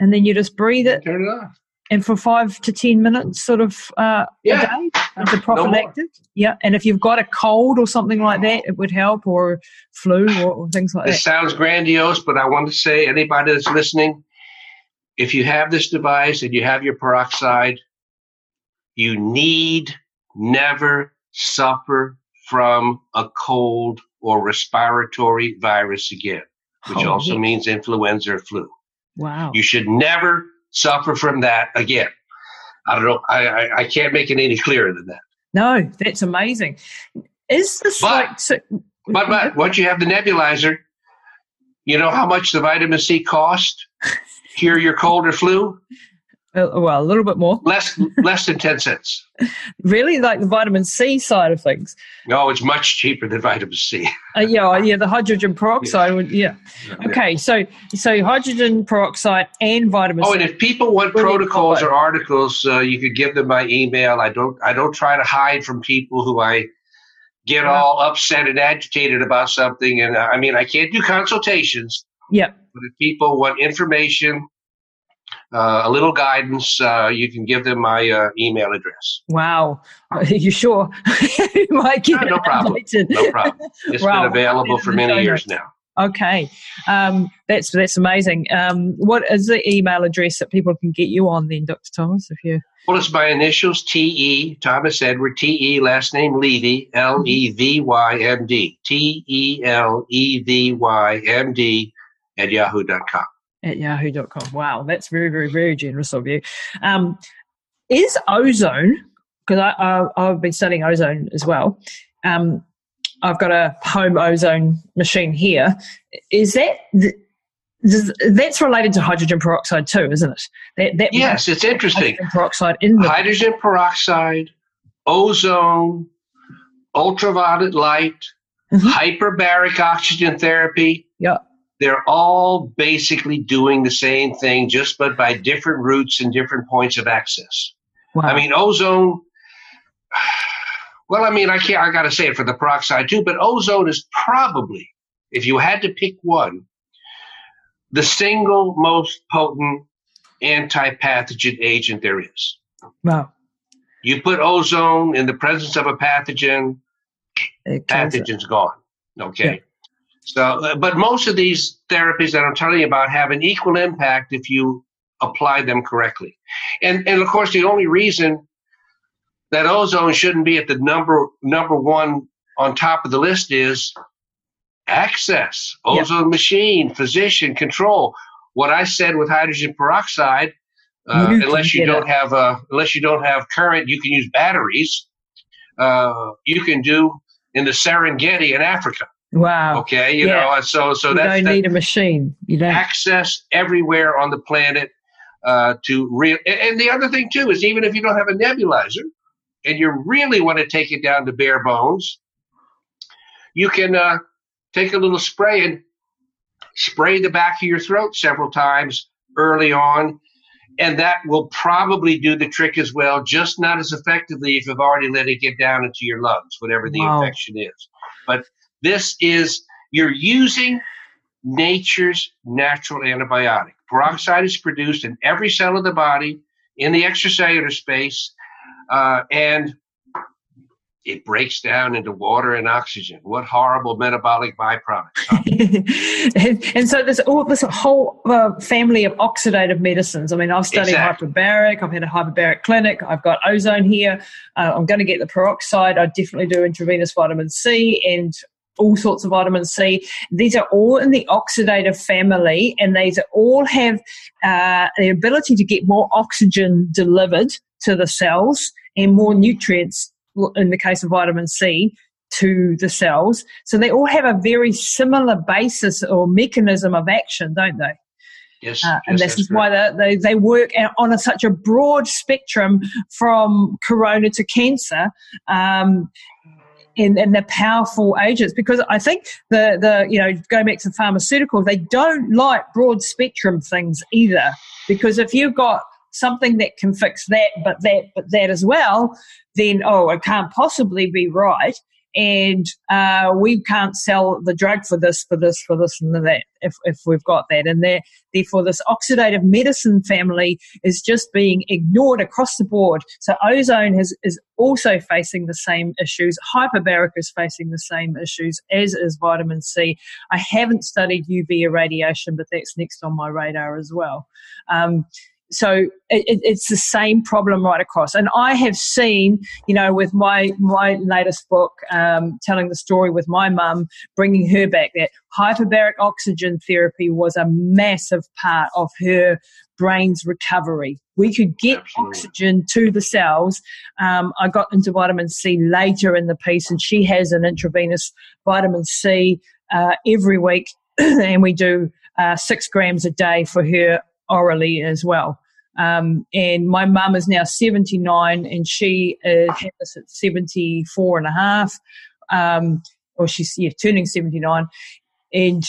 And then you just breathe it. Turn it off. And for five to ten minutes, sort of uh, yeah. a day, as a prophylactic. No yeah. And if you've got a cold or something like that, it would help, or flu, or, or things like this that. It sounds grandiose, but I want to say anybody that's listening, if you have this device and you have your peroxide, you need never suffer from a cold or respiratory virus again, which oh, also means influenza or flu. Wow. You should never suffer from that again. I don't know. I, I, I can't make it any clearer than that. No, that's amazing. Is this but, like. So, but, but once you have the nebulizer, you know how much the vitamin C cost? cure your cold or flu? Uh, well, a little bit more. Less, less than ten cents. really, like the vitamin C side of things. No, it's much cheaper than vitamin C. uh, yeah, yeah, the hydrogen peroxide yeah. would. Yeah. Okay, yeah. so so hydrogen peroxide and vitamin. Oh, C. and if people want protocols or articles, uh, you could give them my email. I don't. I don't try to hide from people who I get all upset and agitated about something. And uh, I mean, I can't do consultations. Yeah. But if people want information, uh, a little guidance, uh, you can give them my uh, email address. Wow. Are you sure? you might no, no problem. No problem. It's wow. been available for many years now. Okay, um, that's that's amazing. Um, what is the email address that people can get you on then, Dr. Thomas? If you well, it's my initials T E Thomas Edward T E last name Levy L E V Y M D T E L E V Y M D at yahoo.com. At yahoo.com. Wow, that's very, very, very generous of you. Um, is ozone, because I, I, have been studying ozone as well, um, I've got a home ozone machine here. Is that. that's related to hydrogen peroxide too, isn't it? That, that yes, it's interesting. Hydrogen peroxide in the hydrogen peroxide, ozone, ultraviolet light, mm-hmm. hyperbaric oxygen therapy. Yeah they're all basically doing the same thing, just but by different routes and different points of access. Wow. I mean, ozone. Well, I mean, I can't. I got to say it for the peroxide too, but ozone is probably, if you had to pick one, the single most potent anti-pathogen agent there is. Wow. You put ozone in the presence of a pathogen, pathogen's it. gone. Okay. Yeah. So, uh, but most of these therapies that I'm telling you about have an equal impact if you apply them correctly. And and of course, the only reason that ozone shouldn't be at the number number one on top of the list is access, ozone machine, physician control. what I said with hydrogen peroxide, uh, you unless you don't it. have uh, unless you don't have current, you can use batteries. Uh, you can do in the Serengeti in Africa. Wow. Okay, you yeah. know, so so you that's don't need a machine. You don't access everywhere on the planet uh, to real. And, and the other thing too is even if you don't have a nebulizer, and you really want to take it down to bare bones, you can uh, take a little spray and spray the back of your throat several times early on. And that will probably do the trick as well, just not as effectively if you've already let it get down into your lungs, whatever the wow. infection is. But this is, you're using nature's natural antibiotic. Peroxide is produced in every cell of the body, in the extracellular space, uh, and it breaks down into water and oxygen. What horrible metabolic byproducts! Huh? and, and, so there's all this whole uh, family of oxidative medicines. I mean, I've studied exactly. hyperbaric. I've had a hyperbaric clinic. I've got ozone here. Uh, I'm going to get the peroxide. I definitely do intravenous vitamin C and all sorts of vitamin C. These are all in the oxidative family, and these all have uh, the ability to get more oxygen delivered to the cells and more nutrients in the case of vitamin C to the cells. So they all have a very similar basis or mechanism of action, don't they? Yes, uh, and yes, this is why they, they, they work on a, such a broad spectrum from corona to cancer. Um, and, and they're powerful agents because I think the, the you know back to pharmaceuticals they don't like broad spectrum things either because if you've got something that can fix that, but that, but that as well, then oh, it can't possibly be right. And uh, we can't sell the drug for this, for this, for this, and that if, if we've got that. And therefore, this oxidative medicine family is just being ignored across the board. So, ozone has, is also facing the same issues. Hyperbaric is facing the same issues, as is vitamin C. I haven't studied UV irradiation, but that's next on my radar as well. Um, so it, it's the same problem right across. And I have seen, you know, with my my latest book, um, telling the story with my mum, bringing her back, that hyperbaric oxygen therapy was a massive part of her brain's recovery. We could get Absolutely. oxygen to the cells. Um, I got into vitamin C later in the piece, and she has an intravenous vitamin C uh, every week, and we do uh, six grams a day for her orally as well. Um, and my mum is now 79 and she this at 74 and a half. Um, or she's yeah, turning 79. And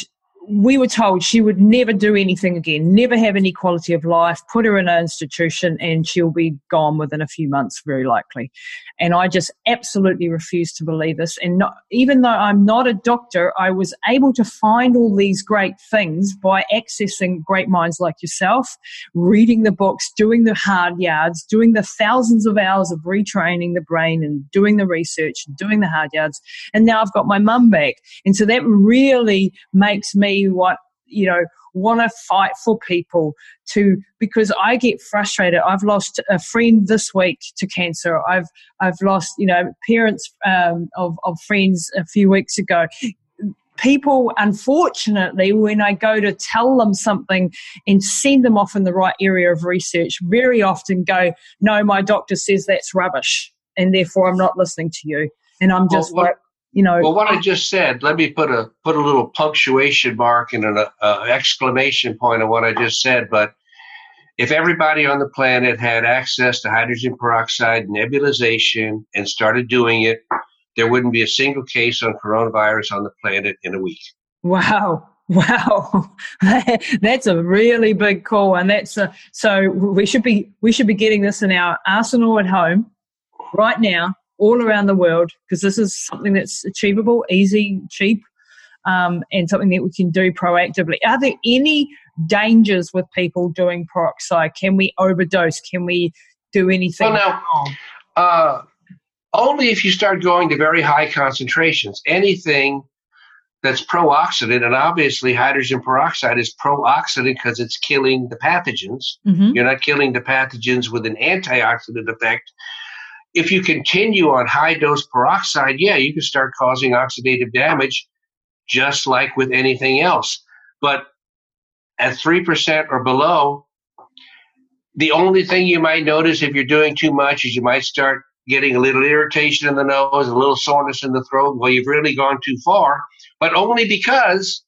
we were told she would never do anything again, never have any quality of life, put her in an institution, and she'll be gone within a few months, very likely. And I just absolutely refuse to believe this. And not, even though I'm not a doctor, I was able to find all these great things by accessing great minds like yourself, reading the books, doing the hard yards, doing the thousands of hours of retraining the brain and doing the research doing the hard yards. And now I've got my mum back. And so that really makes me what you know want to fight for people to because I get frustrated. I've lost a friend this week to cancer. I've I've lost you know parents um, of of friends a few weeks ago. People, unfortunately, when I go to tell them something and send them off in the right area of research, very often go, "No, my doctor says that's rubbish, and therefore I'm not listening to you." And I'm just well, like, you know. Well, what I just said, let me put a put a little punctuation mark and an uh, exclamation point on what I just said. But if everybody on the planet had access to hydrogen peroxide nebulization and started doing it, there wouldn't be a single case on coronavirus on the planet in a week. Wow. Wow, that's a really big call, and that's a, so we should be we should be getting this in our arsenal at home right now all around the world because this is something that's achievable, easy, cheap, um, and something that we can do proactively. Are there any dangers with people doing peroxide? Can we overdose? Can we do anything? Well, now, uh, only if you start going to very high concentrations. Anything that's pro-oxidant, and obviously hydrogen peroxide is pro-oxidant because it's killing the pathogens. Mm-hmm. You're not killing the pathogens with an antioxidant effect if you continue on high dose peroxide, yeah, you can start causing oxidative damage just like with anything else. But at 3% or below, the only thing you might notice if you're doing too much is you might start getting a little irritation in the nose, a little soreness in the throat. Well, you've really gone too far, but only because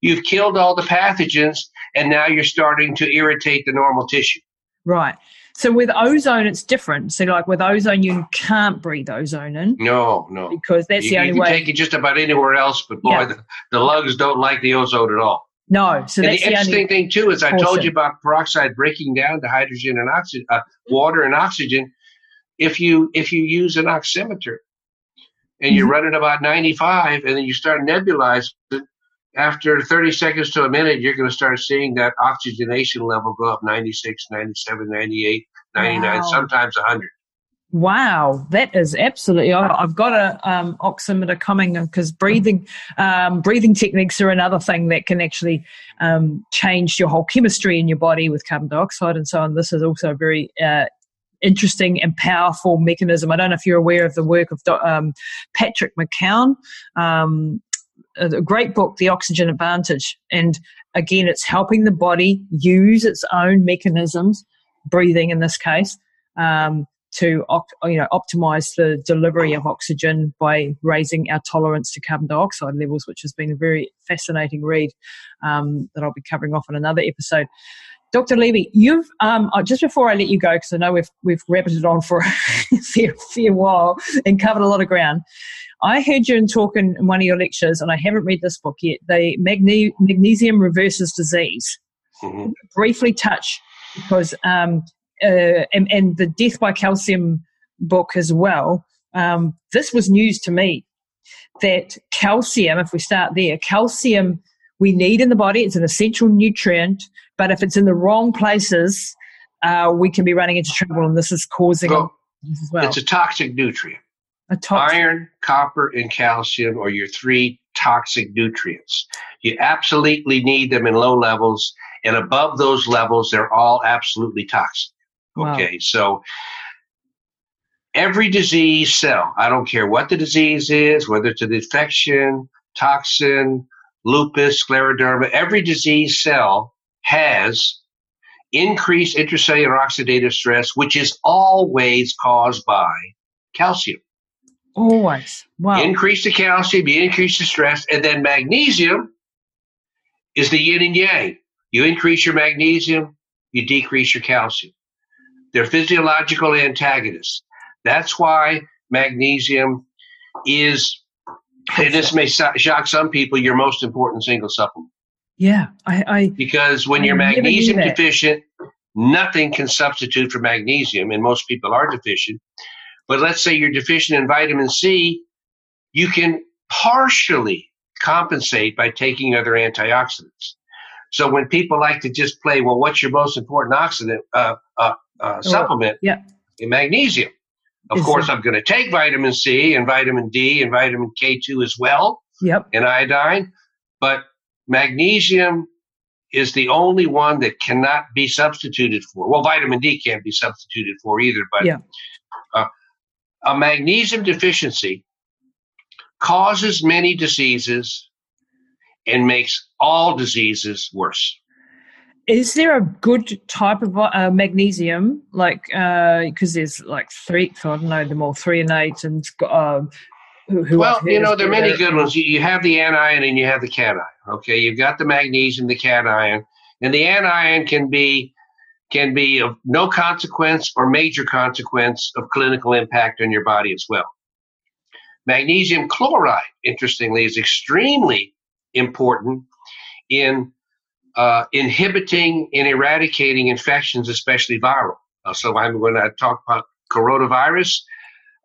you've killed all the pathogens and now you're starting to irritate the normal tissue. Right. So with ozone, it's different. So like with ozone, you can't breathe ozone in. No, no. Because that's you, the only way you can way. take it just about anywhere else, but boy, Yeah. the, the lungs don't like the ozone at all. No. So and that's the the, interesting thing too is I told you about peroxide breaking down to hydrogen and oxygen, uh, water and oxygen. If you if you use an oximeter and you Mhm. run it about 95 and then you start nebulizing after 30 seconds to a minute, you're going to start seeing that oxygenation level go up 96, 97, 98, 99, Wow. sometimes 100. Wow, that is absolutely. I- I've got a um, oximeter coming because breathing, um, breathing techniques are another thing that can actually um, change your whole chemistry in your body with carbon dioxide and so on. This is also a very uh, interesting and powerful mechanism. I don't know if you're aware of the work of um, Patrick McKeown. Um, a great book, The Oxygen Advantage, and again, it's helping the body use its own mechanisms, breathing in this case. Um, to you know optimize the delivery of oxygen by raising our tolerance to carbon dioxide levels, which has been a very fascinating read um, that I'll be covering off in another episode. Dr. Levy, you've um, just before I let you go, because I know we've we've rabbited on for a fair, fair while and covered a lot of ground. I heard you in talk in, one of your lectures, and I haven't read this book yet. The magne- magnesium reverses disease Mhm. briefly touch because um, uh, and, and the death by calcium book as well um, this was news to me that calcium if we start there calcium we need in the body it's an essential nutrient but if it's in the wrong places uh, we can be running into trouble and this is causing Well, as well It's a toxic nutrient. Toxic Iron, copper, and calcium are your three toxic nutrients. You absolutely need them in low levels, and above those levels, they're all absolutely toxic. Wow. Okay, so every disease cell, I don't care what the disease is, whether it's an infection, toxin, lupus, scleroderma, every disease cell has increased intracellular oxidative stress, which is always caused by calcium. Always wow You increase the calcium, you increase the stress, and then magnesium is the yin and yang. You increase your magnesium, you decrease your calcium. They're physiological antagonists. That's why magnesium is, and this may shock some people, your most important single supplement. yeah I, I Because when I you're magnesium deficient, nothing can substitute for magnesium, and most people are deficient. But let's say you're deficient in vitamin C, you can partially compensate by taking other antioxidants. So when people like to just play, well, what's your most important oxidant uh, uh, uh, supplement? yeah. magnesium. Of Is course, it- I'm going to take vitamin C and vitamin D and vitamin K2 as well yep and iodine, but magnesium is the only one that cannot be substituted for. Well, vitamin D can't be substituted for either, but Yeah. uh, a magnesium deficiency causes many diseases and makes all diseases worse. Is there a good type of uh, magnesium, like because there's like three? I don't know them all, three and eight, and um, who, who Well, you know, there are many good ones. You, you have the anion and you have the cation. Okay, you've got the magnesium, the cation, and the anion can be can be of no consequence or major consequence of clinical impact on your body as well. Magnesium chloride, interestingly, is extremely important in uh, inhibiting and eradicating infections, especially viral. Uh, so I'm going to talk about coronavirus.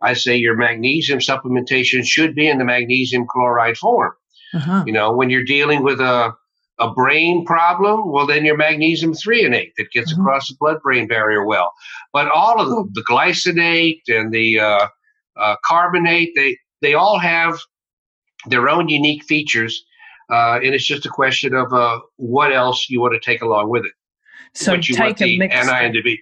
I say your magnesium supplementation should be in the magnesium chloride form. Uh-huh. You know, when you're dealing with a a brain problem, well, then your magnesium threonate that gets Mhm. across the blood-brain barrier well. But all of them, the glycinate and the uh, uh, carbonate, they they all have their own unique features, uh, and it's just a question of uh, what else you want to take along with it. So what you take a mix. anion to be.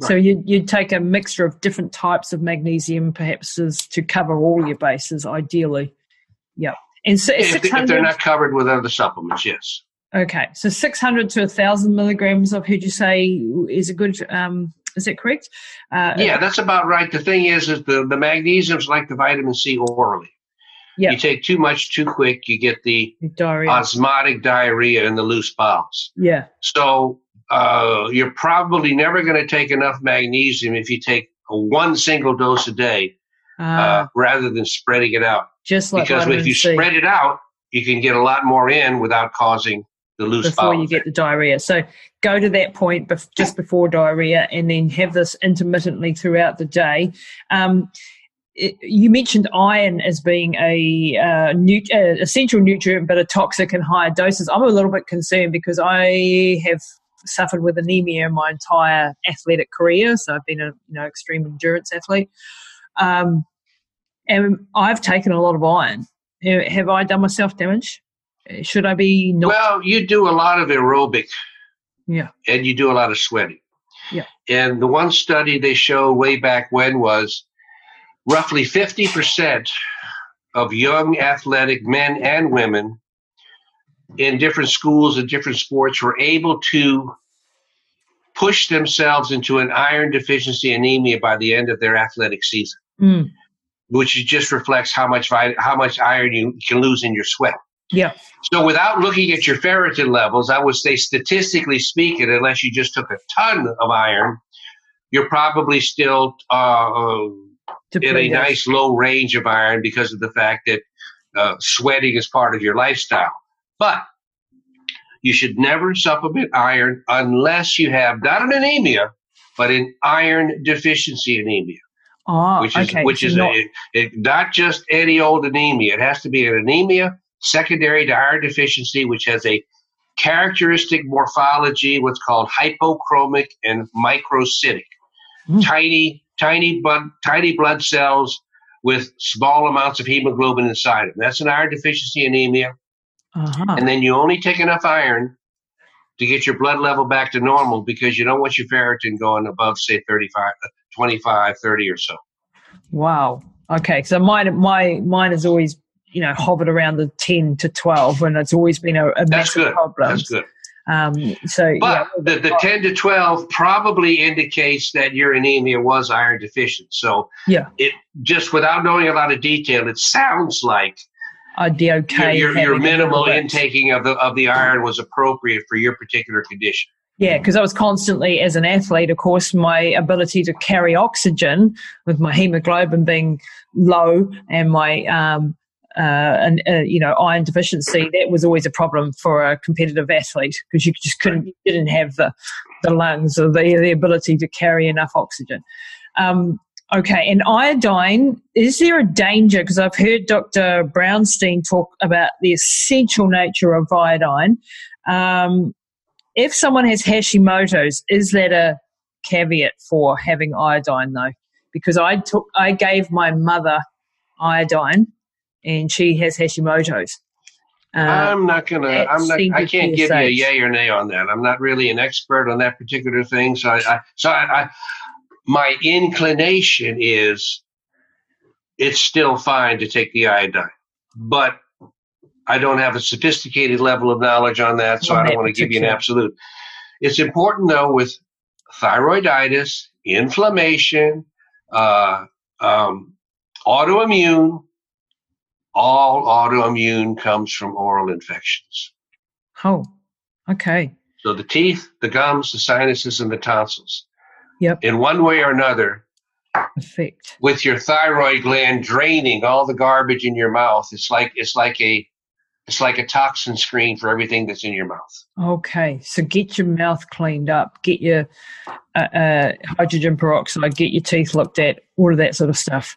So you you'd take a mixture of different types of magnesium, perhaps, as to cover all your bases, ideally. Yep. And so If, if they're not covered with other supplements, yes. Okay, so 600 to 1,000 milligrams, I've heard you say, is a good, um, is that correct? Uh, yeah, that's about right. The thing is, is the, the magnesium's like the vitamin C orally. Yep. You take too much too quick, you get the diarrhea. osmotic diarrhea and the loose bowels. Yeah. So uh, you're probably never going to take enough magnesium if you take one single dose a day uh, uh, rather than spreading it out. Just like because if you C. spread it out, you can get a lot more in without causing the loose before you get the diarrhea. So go to that point bef- just before diarrhea, and then have this intermittently throughout the day. Um, it, you mentioned iron as being a uh, uh, essential nutrient, but a toxic in higher doses. I'm a little bit concerned because I have suffered with anemia my entire athletic career. So I've been a you know extreme endurance athlete, um, and I've taken a lot of iron. Have I done myself damage? Should I be not? Well, you do a lot of aerobic, yeah, and you do a lot of sweating, yeah. And the one study they showed way back when was roughly fifty percent of young athletic men and women in different schools and different sports were able to push themselves into an iron deficiency anemia by the end of their athletic season, mm. which just reflects how much how much iron you can lose in your sweat. Yeah. So without looking at your ferritin levels, I would say statistically speaking, unless you just took a ton of iron, you're probably still uh, in a nice low range of iron because of the fact that uh, sweating is part of your lifestyle. But you should never supplement iron unless you have not an anemia, but an iron deficiency anemia. Oh, which is okay. which so is not, a, it, not just any old anemia. It has to be an anemia secondary to iron deficiency, which has a characteristic morphology, what's called hypochromic and microcytic. Mm. Tiny, tiny blood, tiny blood cells with small amounts of hemoglobin inside them. That's an iron deficiency anemia. Uh-huh. And then you only take enough iron to get your blood level back to normal because you don't want your ferritin going above, say, 35, 25, 30 or so. Wow. Okay. So mine, my, mine has always, you know, hovered around the 10 to 12 and it's always been a, a That's good. problem. That's good. Um, so, but yeah, the, the 10 to 12 probably indicates that your anemia was iron deficient. So, yeah, it just without knowing a lot of detail, it sounds like I'd be okay. Your, your, your minimal intaking of the of the iron was appropriate for your particular condition. Yeah, because I was constantly, as an athlete, of course, my ability to carry oxygen with my hemoglobin being low and my um, uh, and uh, you know iron deficiency that was always a problem for a competitive athlete because you just couldn't you didn't have the the lungs or the the ability to carry enough oxygen. Um, Okay, and iodine, is there a danger? Because I've heard Dr. Brownstein talk about the essential nature of iodine. Um, if someone has Hashimoto's, is that a caveat for having iodine though? Because I took, I gave my mother iodine, and she has Hashimoto's. Uh, I'm not gonna. I'm not. I can't give you a yay or nay on that. I'm not really an expert on that particular thing. So I, I so I, I my inclination is it's still fine to take the iodine, but I don't have a sophisticated level of knowledge on that, so I don't want to give you an absolute. It's important though with thyroiditis, inflammation, uh, um, autoimmune. All autoimmune comes from oral infections. Oh, okay. So the teeth, the gums, the sinuses, and the tonsils. Yep. In one way or another. Effect. With your thyroid gland draining all the garbage in your mouth, it's like it's like a it's like a toxin screen for everything that's in your mouth. Okay, so get your mouth cleaned up, get your uh, uh, hydrogen peroxide, get your teeth looked at, all of that sort of stuff.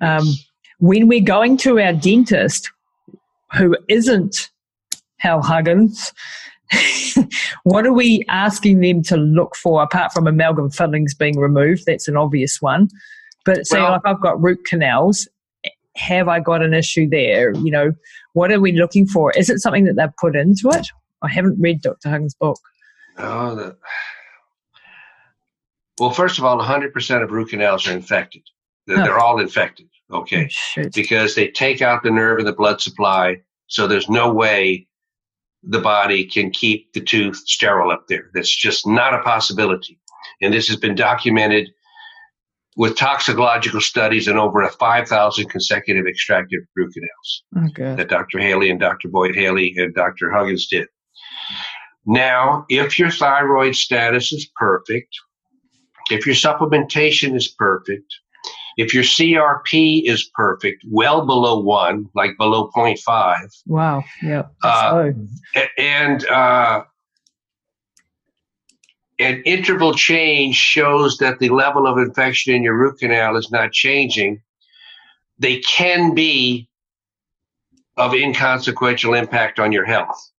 Um, when we're going to our dentist, who isn't Hal Huggins, what are we asking them to look for apart from amalgam fillings being removed? That's an obvious one. But say, well, like I've got root canals, have I got an issue there? You know, what are we looking for? Is it something that they've put into it? I haven't read Dr. Huggins' book. No, the, well, first of all, 100% of root canals are infected. They're, oh. they're all infected, okay? Oh, because they take out the nerve and the blood supply, so there's no way the body can keep the tooth sterile up there. That's just not a possibility. And this has been documented with toxicological studies and over a 5,000 consecutive extracted root canals oh, Okay. that Dr. Haley and Dr. Boyd Haley and Dr. Huggins did. Now, if your thyroid status is perfect, if your supplementation is perfect, if your CRP is perfect, well below one, like below 0.5, Wow. Yeah. Uh, and uh, an interval change shows that the level of infection in your root canal is not changing, they can be of inconsequential impact on your health.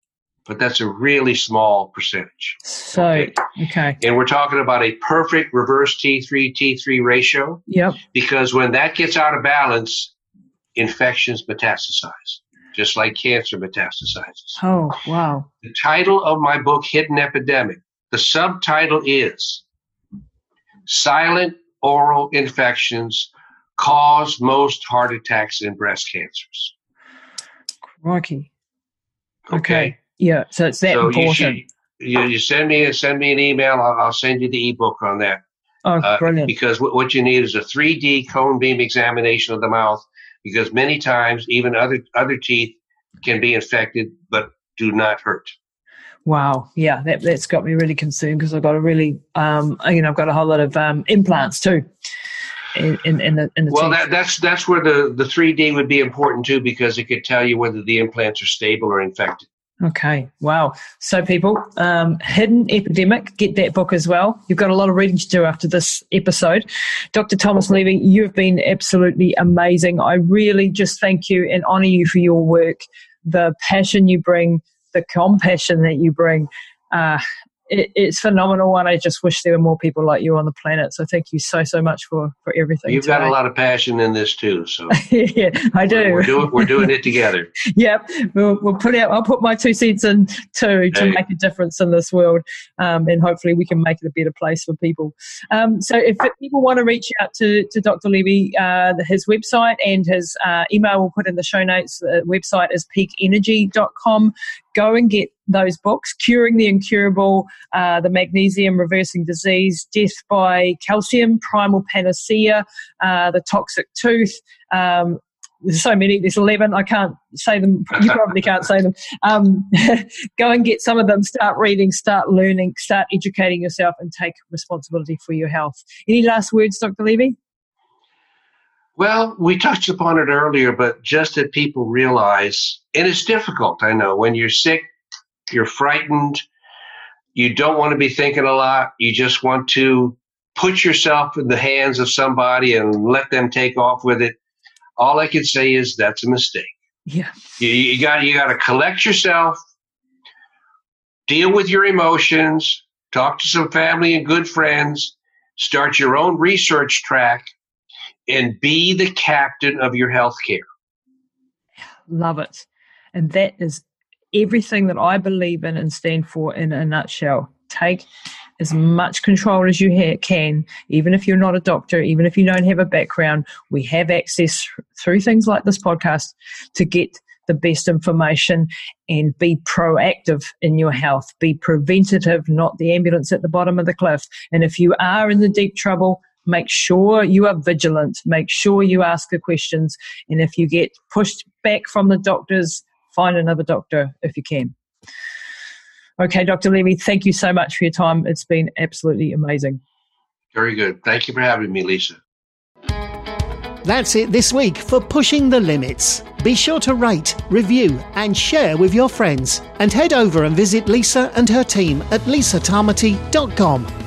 But that's a really small percentage. so okay. okay. And we're talking about a perfect reverse T3 T3 ratio Yep. because when that gets out of balance, infections metastasize, just like cancer metastasizes. Oh, wow. The title of my book, Hidden Epidemic, the subtitle is Silent Oral Infections Cause Most Heart Attacks and Breast Cancers. Crikey. Okay. Yeah. So it's that so you, should, you, send me send me an email. I'll, I'll send you the ebook on that. oh, Uh, brilliant. because what, what you need is a 3D cone beam examination of the mouth because many times even other other teeth can be infected but do not hurt. Wow. Yeah. That, that's got me really concerned because I've got a really, um, you know, I've got a whole lot of um, implants too in, in, in the, in the Well, that, that's that's where the, the 3D would be important too because it could tell you whether the implants are stable or infected. Okay. Wow. So, people, um, Hidden Epidemic, get that book as well. You've got a lot of reading to do after this episode. Dr. Thomas Levy, you've been absolutely amazing. I really just thank you and honor you for your work, the passion you bring, the compassion that you bring. Uh, it, it's phenomenal, and I just wish there were more people like you on the planet. So, thank you so, so much for, for everything. You've got a lot of passion in this too, so yeah, I do. we're doing we're doing it together. yep, we'll, we'll put out. I'll put my two cents in too to Hey. make a difference in this world, um, and hopefully we can make it a better place for people. Um, so if people want to reach out to, to Dr. Levy, uh, his website and his uh, email we'll put in the show notes. The website is peakenergy.com. Go and get those books, Curing the Incurable, uh, The Magnesium Reversing Disease, Death by Calcium, Primal Panacea, uh, The Toxic Tooth. Um, there's so many. There's 11. I can't say them. You probably can't say them. Um, go and get some of them. Start reading, start learning, start educating yourself, and take responsibility for your health. Any last words, Dr. Levy? Well, we touched upon it earlier, but just that people realize, and it's difficult, I know, when you're sick, you're frightened, you don't want to be thinking a lot, you just want to put yourself in the hands of somebody and let them take off with it. All I can say is that's a mistake. Yeah. You, you got you got to collect yourself, deal with your emotions, talk to some family and good friends, start your own research track, and be the captain of your health care. Love it. And that is everything that I believe in and stand for in a nutshell. Take as much control as you ha- can, even if you're not a doctor, even if you don't have a background. We have access through things like this podcast to get the best information and be proactive in your health. Be preventative, not the ambulance at the bottom of the cliff. And if you are in the deep trouble, make sure you are vigilant. Make sure you ask the questions. And if you get pushed back from the doctors, find another doctor if you can. Okay, Dr. Levy, thank you so much for your time. It's been absolutely amazing. Very good. Thank you for having me, Lisa. That's it this week for Pushing the Limits. Be sure to rate, review, and share with your friends. And head over and visit Lisa and her team at lisatamati.com.